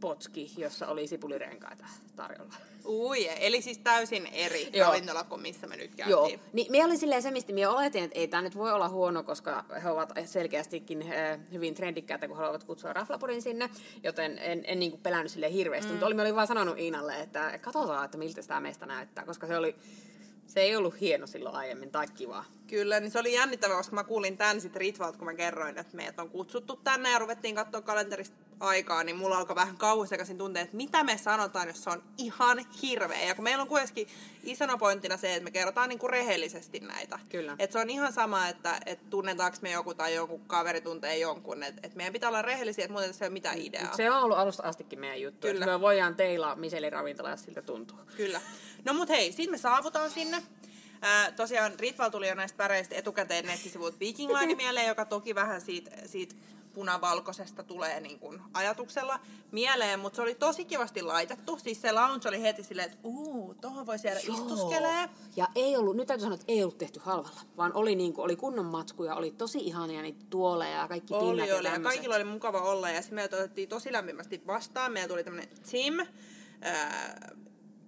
potski, jossa oli sipulirenkaita tarjolla. Ui, eli siis täysin eri Joo. ravintola kuin missä me nyt käytiin. Joo, niin me oli silleen se, mistä minä oletin, että ei tämä nyt voi olla huono, koska he ovat selkeästikin äh, hyvin trendikkäitä, kun haluavat kutsua raflapurin sinne, joten en, en niin kuin pelännyt sille hirveästi, mm. mutta oli, olin vaan sanonut Iinalle, että katsotaan, että miltä tämä meistä näyttää, koska se oli se ei ollut hieno silloin aiemmin tai kiva. Kyllä, niin se oli jännittävää, koska mä kuulin tämän sitten Ritvalt, kun mä kerroin, että meidät on kutsuttu tänne ja ruvettiin katsoa kalenterista aikaa, niin mulla alkoi vähän kauhusekaisin tuntea, että mitä me sanotaan, jos se on ihan hirveä. Ja kun meillä on kuitenkin isona pointtina se, että me kerrotaan niin kuin rehellisesti näitä. Kyllä. Että se on ihan sama, että, että tunnetaanko me joku tai joku kaveri tuntee jonkun. Että, että meidän pitää olla rehellisiä, että muuten se ei ole mitään ideaa. Se on ollut alusta astikin meidän juttu. Kyllä. Että me voidaan teilaa Miselin ravintola, jos siltä tuntuu. Kyllä. No mut hei, sitten me saavutaan sinne. Ää, tosiaan Ritval tuli jo näistä väreistä etukäteen nettisivut Viking Line mieleen, joka toki vähän siitä, siitä punavalkoisesta tulee niin kuin ajatuksella mieleen, mutta se oli tosi kivasti laitettu. Siis se lounge oli heti silleen, että uu, tohon voisi jäädä istuskelee. Ja ei ollut, nyt täytyy sanoa, että ei ollut tehty halvalla, vaan oli, niin kuin, oli kunnon matskuja, oli tosi ihania niitä tuoleja ja kaikki oli, pinnat oli, ja, ja kaikilla oli mukava olla ja sitten meiltä otettiin tosi lämpimästi vastaan. Meillä tuli tämmöinen Tim, ää,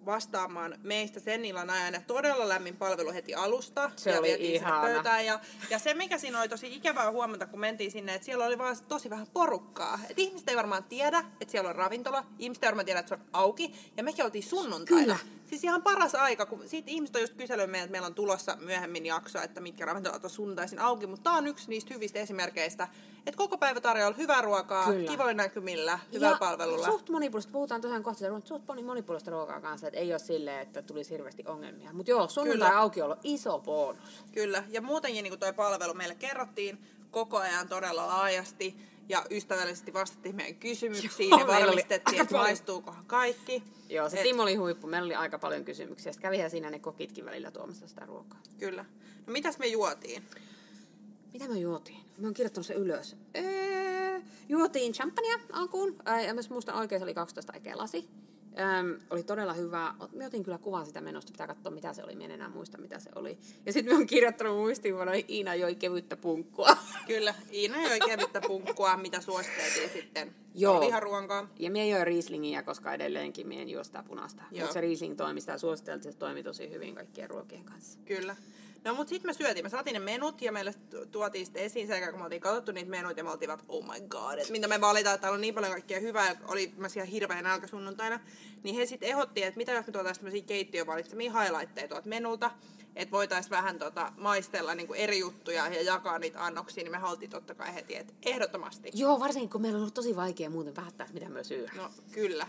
vastaamaan meistä sen illan ajan. Ja todella lämmin palvelu heti alusta. Se ja oli ihana. Pöytään. Ja, ja se, mikä siinä oli tosi ikävää huomata, kun mentiin sinne, että siellä oli vaan tosi vähän porukkaa. Et ihmiset ei varmaan tiedä, että siellä on ravintola. Ihmiset ei varmaan tiedä, että se on auki. Ja mekin oltiin sunnuntaina. Kyllä. Siis ihan paras aika, kun siitä ihmiset on just kysellyt meidän, että meillä on tulossa myöhemmin jaksoa, että mitkä ravintolat on sunnuntaisin auki. Mutta tämä on yksi niistä hyvistä esimerkkeistä, että koko päivä tarjolla hyvää ruokaa, Kyllä. kivoin näkymillä, hyvää palvelulla. suht monipuolista, puhutaan tosiaan kohta, että suht monipuolista ruokaa kanssa, että ei ole silleen, että tulisi hirveästi ongelmia. Mutta joo, sunnuntai auki on iso bonus. Kyllä, ja muutenkin niin toi palvelu meille kerrottiin koko ajan todella laajasti ja ystävällisesti vastattiin meidän kysymyksiin Joo, ja varmistettiin, että maistuukohan kaikki. Joo, se Et... Timo oli huippu. Meillä oli aika paljon kysymyksiä. Sitten kävihän siinä ne kokitkin välillä tuomassa sitä ruokaa. Kyllä. No mitäs me juotiin? Mitä me juotiin? Mä oon kirjoittanut se ylös. Eee, juotiin champagnea alkuun. Ää, ja myös muistan oikein se oli 12 aikea lasi. Öm, oli todella hyvä. Mä otin kyllä kuvan sitä menosta, pitää katsoa mitä se oli, mä en enää muista mitä se oli. Ja sitten mä oon kirjoittanut muistiinpanoihin, Iina joi kevyttä punkkua. [LAUGHS] Kyllä, Iina joi kevyttä punkkua, mitä suositeltiin sitten Joo. liharuonkaan. Ja mä join Rieslingiä, koska edelleenkin mä en juo sitä punaista. Mutta se Riesling toimi, sitä suositeltiin, se toimi tosi hyvin kaikkien ruokien kanssa. Kyllä. No mut sitten me syötiin, me saatiin ne menut ja meille tuotiin sitten esiin sekä kun me oltiin katsottu niitä menut ja me oltiin vaan, oh my god, että mitä me valitaan, että täällä on niin paljon kaikkea hyvää ja oli mä siellä hirveän nälkä sunnuntaina. Niin he sitten ehdottiin, että mitä jos me tuotaisiin tämmöisiä keittiön valitsemia highlightteja tuolta menulta, että voitaisiin vähän tota, maistella niinku eri juttuja ja jakaa niitä annoksia, niin me haluttiin totta kai heti, että ehdottomasti. Joo, varsinkin kun meillä on ollut tosi vaikea muuten päättää, mitä me syö. No kyllä.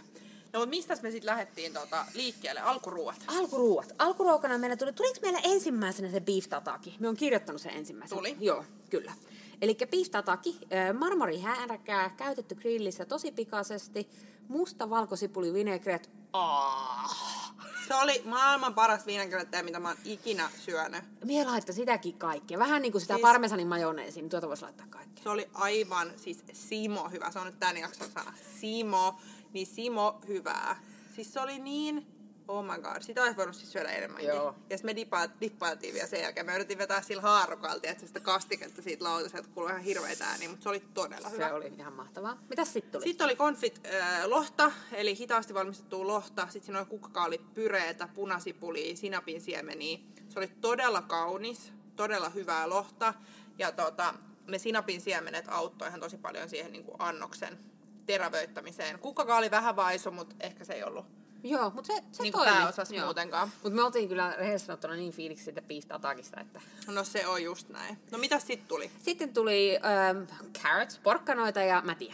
No, mutta mistä me sitten lähdettiin tota, liikkeelle? Alkuruuat. Alkuruuat. Alkuruokana meillä tuli, tuliko meillä ensimmäisenä se beef tataki? Me on kirjoittanut sen ensimmäisenä. Tuli. Joo, kyllä. Eli beef tataki, marmorihääräkää, käytetty grillissä tosi pikaisesti, musta valkosipuli vinegret. Ah. Se oli maailman paras viinankirjoittaja, mitä mä oon ikinä syönyt. Mie laittaa sitäkin kaikkea. Vähän niin kuin sitä Siis- parmesanin majoneesi, niin tuota voisi laittaa kaikkea. Se oli aivan, siis Simo hyvä. Se on nyt tämän jakson sana. Simo, niin Simo hyvää. Siis se oli niin, oh my god, sitä olisi voinut siis syödä enemmänkin. Joo. Ja sitten me dipa, dippailtiin vielä sen jälkeen. Me yritin vetää sillä haarukalta, että sitä kastiketta siitä lautaselta kuului ihan hirveitä ääniä, mutta se oli todella hyvä. Se oli ihan mahtavaa. Mitäs sitten tuli? Sitten oli konfit äh, lohta, eli hitaasti valmistettua lohta. Sitten siinä oli kukkakaalit, pyreetä, punasipulia, sinapin siemeniä. Se oli todella kaunis, todella hyvää lohta. Ja tota, ne sinapin siemenet auttoi ihan tosi paljon siihen niin kuin annoksen terävöittämiseen. Kukkakaali vähän vaisu, mutta ehkä se ei ollut Joo, mutta se, se niin toimi. pääosas muutenkaan. Mutta me oltiin kyllä rehellisesti sanottuna niin fiiliksi siitä beef tatakista, että... No se on just näin. No mitä sitten tuli? Sitten tuli ähm, carrots, porkkanoita ja mätiä.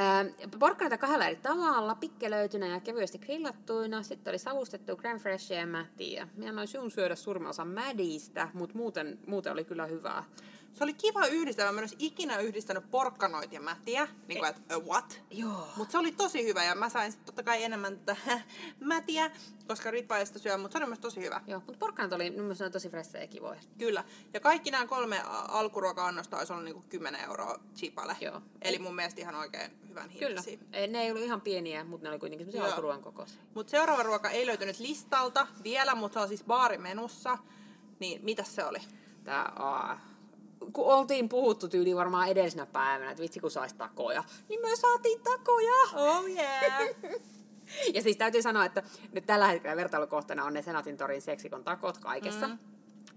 Ähm, porkkanoita kahdella eri tavalla, pikkelöitynä ja kevyesti grillattuina. Sitten oli savustettu crème fraîche ja mätiä. Minä sun syödä suurimman osan mädistä, mutta muuten, muuten oli kyllä hyvää. Se oli kiva yhdistää. Mä en olisi ikinä yhdistänyt porkkanoita ja mätiä. Niin kuin, että uh, what? Joo. Mutta se oli tosi hyvä ja mä sain sit totta kai enemmän tätä [LAUGHS] mätiä, koska Ritvaista syö, mutta se oli myös tosi hyvä. Joo, mutta porkkanat oli mielestä tosi fressejä ja kivoja. Kyllä. Ja kaikki nämä kolme alkuruoka-annosta olisi ollut niinku 10 euroa chipale. Joo. Eli mun mielestä ihan oikein hyvän Kyllä. hintaisia. Ei, Ne ei ollut ihan pieniä, mutta ne oli kuitenkin semmoisia alkuruoan kokoisia. Mutta seuraava ruoka ei löytynyt listalta vielä, mutta se on siis baarimenussa. Niin mitäs se oli? Tää, aa, kun oltiin puhuttu tyyli varmaan edellisenä päivänä, että vitsi kun sais takoja, niin me saatiin takoja. Oh yeah! [LAUGHS] Ja siis täytyy sanoa, että nyt tällä hetkellä vertailukohtana on ne Senatin torin seksikon takot kaikessa. Mm.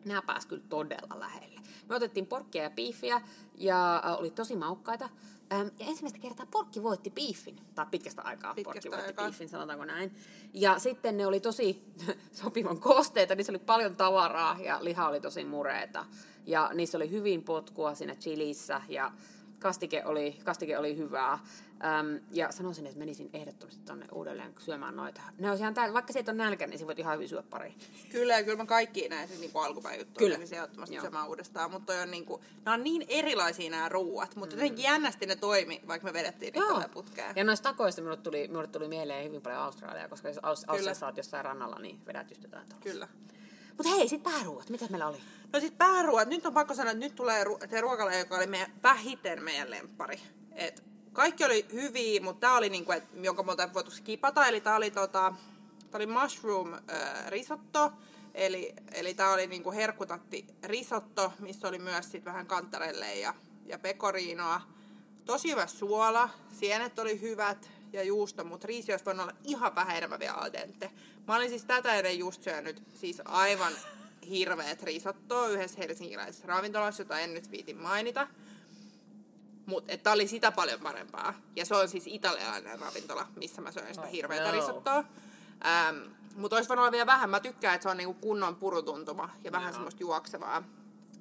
Nämä pääs kyllä todella lähelle. Me otettiin porkkia ja biifiä ja äh, oli tosi maukkaita. Ähm, ja ensimmäistä kertaa porkki voitti biifin. Tai pitkästä aikaa Pitkästä porkki voitti aikaa. biifin, sanotaanko näin. Ja sitten ne oli tosi [LAUGHS] sopivan kosteita, niissä oli paljon tavaraa ja liha oli tosi mureeta. Ja niissä oli hyvin potkua siinä chilissä ja kastike oli, kastike oli hyvää. Öm, ja sanoisin, että menisin ehdottomasti tonne uudelleen syömään noita. Ne olisi ihan täällä, vaikka siitä on nälkä, niin siinä voit ihan hyvin syödä pari. Kyllä, ja kyllä mä kaikki näitä niin alkupäin juttuja Kyllä. niin se ehdottomasti syömään uudestaan, mutta on niin kuin, nämä on niin erilaisia nämä ruuat, mutta jotenkin jännästi ne toimi, vaikka me vedettiin niitä tällä putkeen. Ja noista takoista minulle tuli, minulle tuli mieleen hyvin paljon Australiaa, koska jos Aus- Australiassa oot jossain rannalla, niin vedät just jotain tuolla. Kyllä. Mutta hei, sit pääruuat, mitä meillä oli? No sit pääruoat, nyt on pakko sanoa, että nyt tulee ru- se ruokala, joka oli meidän vähiten meidän lemppari. Et kaikki oli hyviä, mutta tämä oli niinku, et, jonka me voitu skipata, eli tämä oli, tota, tää oli mushroom äh, risotto, eli, eli tämä oli niinku herkutatti risotto, missä oli myös sit vähän kantarelle ja, ja pekoriinoa. Tosi hyvä suola, sienet oli hyvät ja juusto, mutta riisi olisi voinut olla ihan vähän enemmän vielä al dente. Mä olin siis tätä ennen just syönyt siis aivan hirveät risottoa yhdessä helsinkiläisessä ravintolassa, jota en nyt viitin mainita. Mutta että oli sitä paljon parempaa. Ja se on siis italialainen ravintola, missä mä söin sitä Oh, hirveätä no. risottoa. Ähm, mutta olisi voinut olla vielä vähän. Mä tykkään, että se on niinku kunnon purutuntuma ja vähän Joo. semmoista juoksevaa.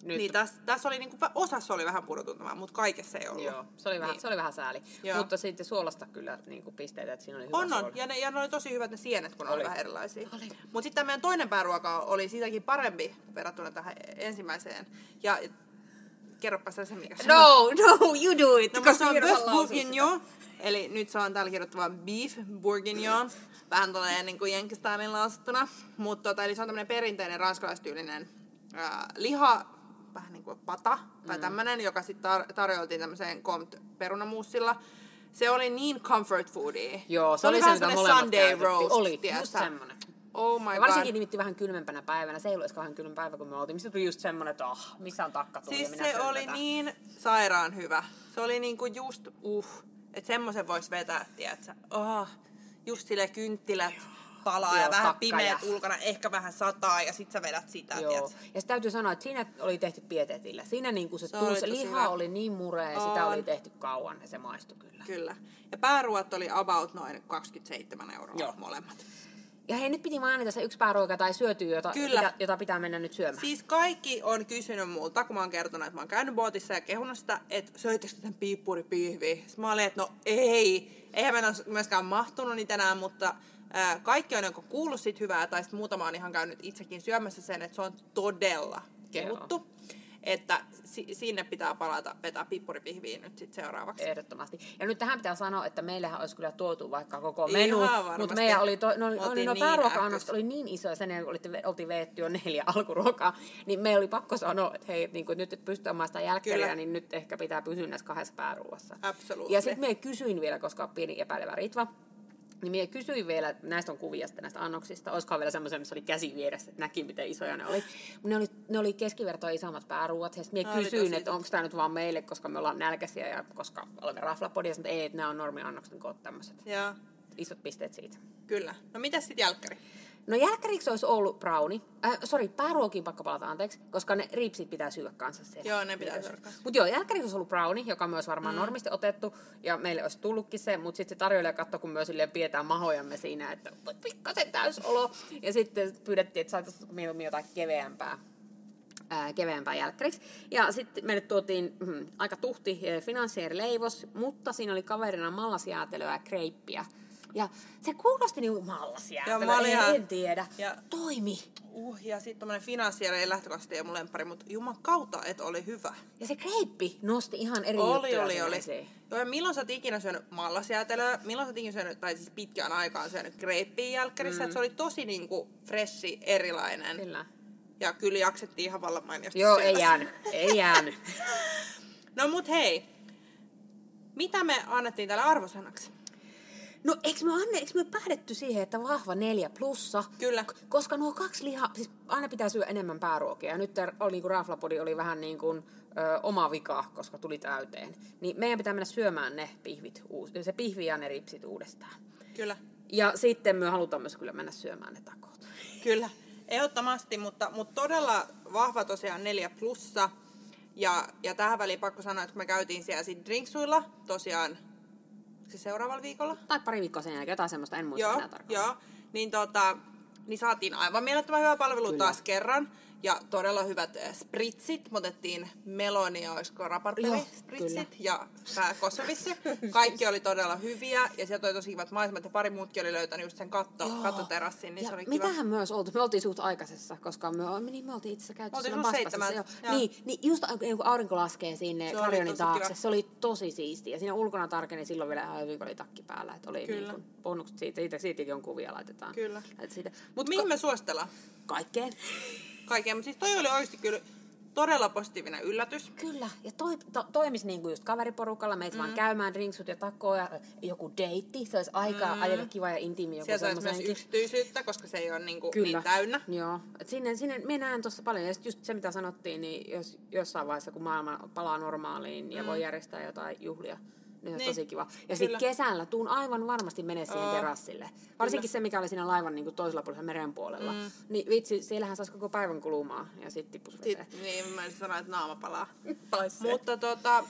Nyt- Niin tässä täs oli niinku, osassa oli vähän purutuntumaa, mutta kaikessa ei ollut. Joo, se oli vähän, Niin. se oli vähän sääli. Joo. Mutta sitten suolasta kyllä niin kuin pisteitä, että siinä oli hyvä On, on. Ja ne, ja ne oli tosi hyvät ne sienet, kun oli, Oli. vähän erilaisia. Mutta sitten meidän toinen pääruoka oli siitäkin parempi verrattuna tähän ensimmäiseen. Ja kerropa sä se, mikä se on. No, no, you do it. No, koska se on bœuf bourguignon. Eli nyt se on täällä kirjoittava beef bourguignon. Vähän tolleen niin kuin jenkistäinen lausuttuna. Mutta tota, eli se on tämmöinen perinteinen ranskalaistyylinen liha, vähän niin kuin pata tai mm. tämmöinen, joka sitten tar- tarjoltiin tämmöiseen perunamuussilla. Se oli niin comfort foodia. Joo, se, oli se, vähän mitä molemmat Sunday käytettiin. roast, Oli, tiedätkö? just semmoinen. Oh my Ja god. varsinkin nimitti vähän kylmempänä päivänä. Se ei ollut kauhean kylmä päivä, kun me oltiin. Mistä tuli just semmoinen, että oh, missä on takkatuli Siis ja minä se oli tätä. niin sairaan hyvä. Se oli niinku just uh, että semmoisen voisi vetää, tiedätkö? Oh, just sille kynttilät palaa Joo, ja vähän pimeät ja- ulkona, ehkä vähän sataa ja sit sä vedät sitä, Joo. Ja se täytyy sanoa, että siinä oli tehty pietetillä. Siinä niin kuin se, Se oli se liha hyvä. oli niin murea ja sitä oli tehty kauan ja se maistui kyllä. Kyllä. Ja pääruot oli about noin 27 euroa Joo. molemmat. Ja hei, nyt piti mainita se yksi pääruoka tai syöty, jota, Kyllä. Pitä, jota pitää mennä nyt syömään. Siis kaikki on kysynyt multa, kun mä oon kertonut, että mä oon käynyt bootissa ja kehunut sitä, että söittekö sen piippuripihviä? Sitten mä olin, että no ei. Eihän mä myöskään mahtunut niitä enää, mutta ää, kaikki on joko kuullut siitä hyvää, tai sitten muutama on ihan käynyt itsekin syömässä sen, että se on todella kehuttu. Että si- sinne pitää palata vetää pippuripihviin nyt sitten seuraavaksi. Ehdottomasti. Ja nyt tähän pitää sanoa, että meillähän olisi kyllä tuotu vaikka koko menu, mutta meidän oli, to, no, no, no niin pääruoka-annokset ähkys. oli niin iso, ja sen jälkeen olitte- oltiin veetty jo neljä alkuruokaa, niin meillä oli pakko sanoa, että hei, niin kun nyt et pysty omaan sitä niin nyt ehkä pitää pysyä näissä kahdessa pääruoassa. Ja sitten me kysyin vielä, koska on pieni epäilevä Ritva, niin minä kysyin vielä, näistä on kuvia sitten näistä annoksista, olisikohan vielä semmoisia, missä oli käsi vieressä, että näki miten isoja ne oli. Ne oli, ne oli keskivertoa isommat pääruuat, ja minä kysyin, että onko tämä nyt vaan meille, koska me ollaan nälkäisiä ja koska olemme raflapodia, että ei, että nämä on normiannokset, kun oot tämmöiset. Isot pisteet siitä. kyllä. No mitäs sitten jälkkäri? No jälkkäriksi olisi ollut brownie. Äh, sori, pääruokiin pakko palata anteeksi, koska ne ripsit pitää syödä kanssa siellä. Joo, ne pitää syödä. Mutta joo, jälkkäriksi olisi ollut brownie, joka myös varmaan mm. normisti otettu, ja meille olisi tullutkin se, mutta sitten se tarjoilija katsoi, kun myös silleen pidetään mahojamme siinä, että pikkasen täysolo, ja sitten pyydettiin, että saataisiin mieluummin jotain keveämpää ää, keveämpää jälkkäriksi. Ja sitten meille tuotiin mm, aika tuhti eh, finanssierileivos, mutta siinä oli kaverina mallasjäätelöä ja kreippiä. Ja se kuulosti Joo, mallasjäätelöä, mä en, ihan- en tiedä. ja- Toimi. Uh, ja sitten tommonen finanssieri ei lähtökohtaisesti ole mun lemppari, mutta juman kautta, että oli hyvä. Ja se kreippi nosti ihan eri Oli, juttuja oli, oli. esiin. Joo, ja milloin sä oot ikinä syönyt mallasjäätelöä? Milloin sä oot ikinä syönyt, tai siis pitkään aikaan syönyt kreippiä jälkkärissä? Mm. Se oli tosi niinku freshi, erilainen. Kyllä. Ja kyllä jaksettiin ihan vallan mainiosti Joo, syödä ei jäänyt. Ei jäänyt. [LAUGHS] No mut hei, mitä me annettiin tälle arvosanaksi? No eikö me, Anne, eikö me päädytty siihen, että vahva neljä plussa? Kyllä. Koska nuo kaksi lihaa, siis aina pitää syödä enemmän pääruokia. Ja nyt tää oli, niin kuin raflapodi oli vähän niin kuin ö, oma vika, koska tuli täyteen. Niin meidän pitää mennä syömään ne pihvit, uus, se pihvi ja ne ripsit uudestaan. Kyllä, Ja sitten me halutaan myös kyllä mennä syömään ne takot. kyllä. Ehdottomasti, mutta, mutta todella vahva tosiaan neljä plussa. Ja, ja tähän väliin pakko sanoa, että kun me käytiin siellä sit drinksuilla, tosiaan se seuraavalla viikolla, Tai pari viikkoa sen jälkeen, jotain semmoista, en muista joo, enää tarkkaan. joo, niin, tota, niin saatiin aivan mielettömän hyvä palvelu Kyllä. taas kerran. Ja todella hyvät äh, spritsit. Me otettiin melonia, olisiko spritsit ja tää kosovisse. Kaikki oli todella hyviä ja sieltä oli tosi kivat maisemat ja pari muutkin oli löytänyt just sen katto, Joo. kattoterassin, niin ja se oli kiva. mitähän myös oltu? Me oltiin suht aikaisessa, koska me, me, niin me oltiin itse asiassa käyty Me joo. Niin, niin just kun kun aurinko laskee sinne Karjonin taakse, kiva. se oli tosi siistiä. Ja siinä ulkona tarkeni silloin vielä ihan hyvin, kun oli takki päällä. Että oli Kyllä. niin kuin siitä, siitä, siitäkin on kuvia laitetaan. Kyllä. Siitä. Mut mihin ka- me suositellaan? kaikkeen. Kaikkea. Mutta siis toi oli oikeasti kyllä todella positiivinen yllätys. Kyllä, ja toi, to, toimisi niin kuin just kaveriporukalla, meitä mm. vaan käymään drinksut ja takoja, joku deitti, se olisi aika, mm. aika kiva ja intiimi joku Sieltä olisi myös yksityisyyttä, koska se ei ole niinku Kyllä. niin täynnä. Joo. Et sinne, sinne me näen tuossa paljon. Ja just se, mitä sanottiin, niin jos jossain vaiheessa, kun maailma palaa normaaliin ja voi järjestää jotain juhlia, niin, Niin. niin. tosi kiva. Ja Kyllä. sitten kesällä tuun aivan varmasti menee siihen Oo. terassille. Varsinkin se, mikä oli siinä laivan niin kuin toisella puolella meren puolella. Mm. Niin vitsi, siellähän saisi koko päivän kulumaan ja sitten tippus veteen. Sit, niin, mä en sanoa, että naama palaa. [LAUGHS] Mutta tota,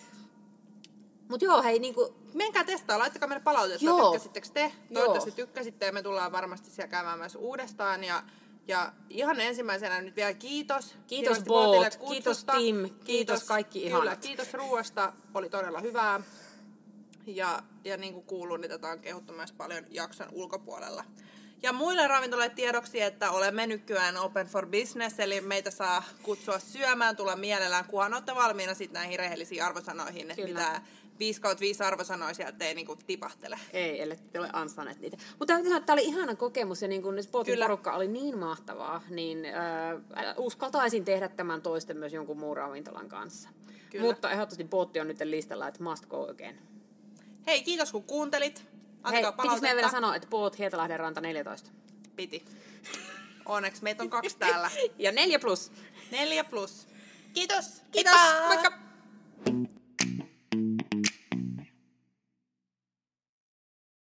Mut joo, hei, niinku, menkää testaa, laittakaa meille palautetta, Joo. tykkäsittekö te? Toivottavasti tykkäsitte ja me tullaan varmasti siellä käymään myös uudestaan. Ja, ja ihan ensimmäisenä nyt vielä kiitos. Kiitos Boot, kiitos Tim, kiitos kaikki Kyllä, ihanat. kiitos ruoasta, oli todella hyvää. Ja, ja niin kuin kuuluu, niin tätä on kehuttu myös paljon jakson ulkopuolella. Ja muille ravintoloille tiedoksi, että olemme nykyään open for business, eli meitä saa kutsua syömään, tulla mielellään, kunhan olette valmiina sitten näihin rehellisiin arvosanoihin, että mitä 5 kautta 5 arvosanoja sieltä ei niinku tipahtele. ei, ellei te ole ansainneet niitä. Mutta tämä oli ihana kokemus ja niin kun Spotin Kyllä. porukka oli niin mahtavaa, niin äh, uskaltaisin tehdä tämän toisten myös jonkun muun ravintolan kanssa. Kyllä. Mutta ehdottomasti Botti on nyt listalla, että must go again. Hei, kiitos kun kuuntelit. Hei, Antakaa palautetta. meidän vielä sanoa, että Boot Hietalahden ranta 14. Piti. Onneksi meitä on kaksi täällä. [LAUGHS] Ja 4 plus. Neljä plus. Kiitos. Kiitos, moikka!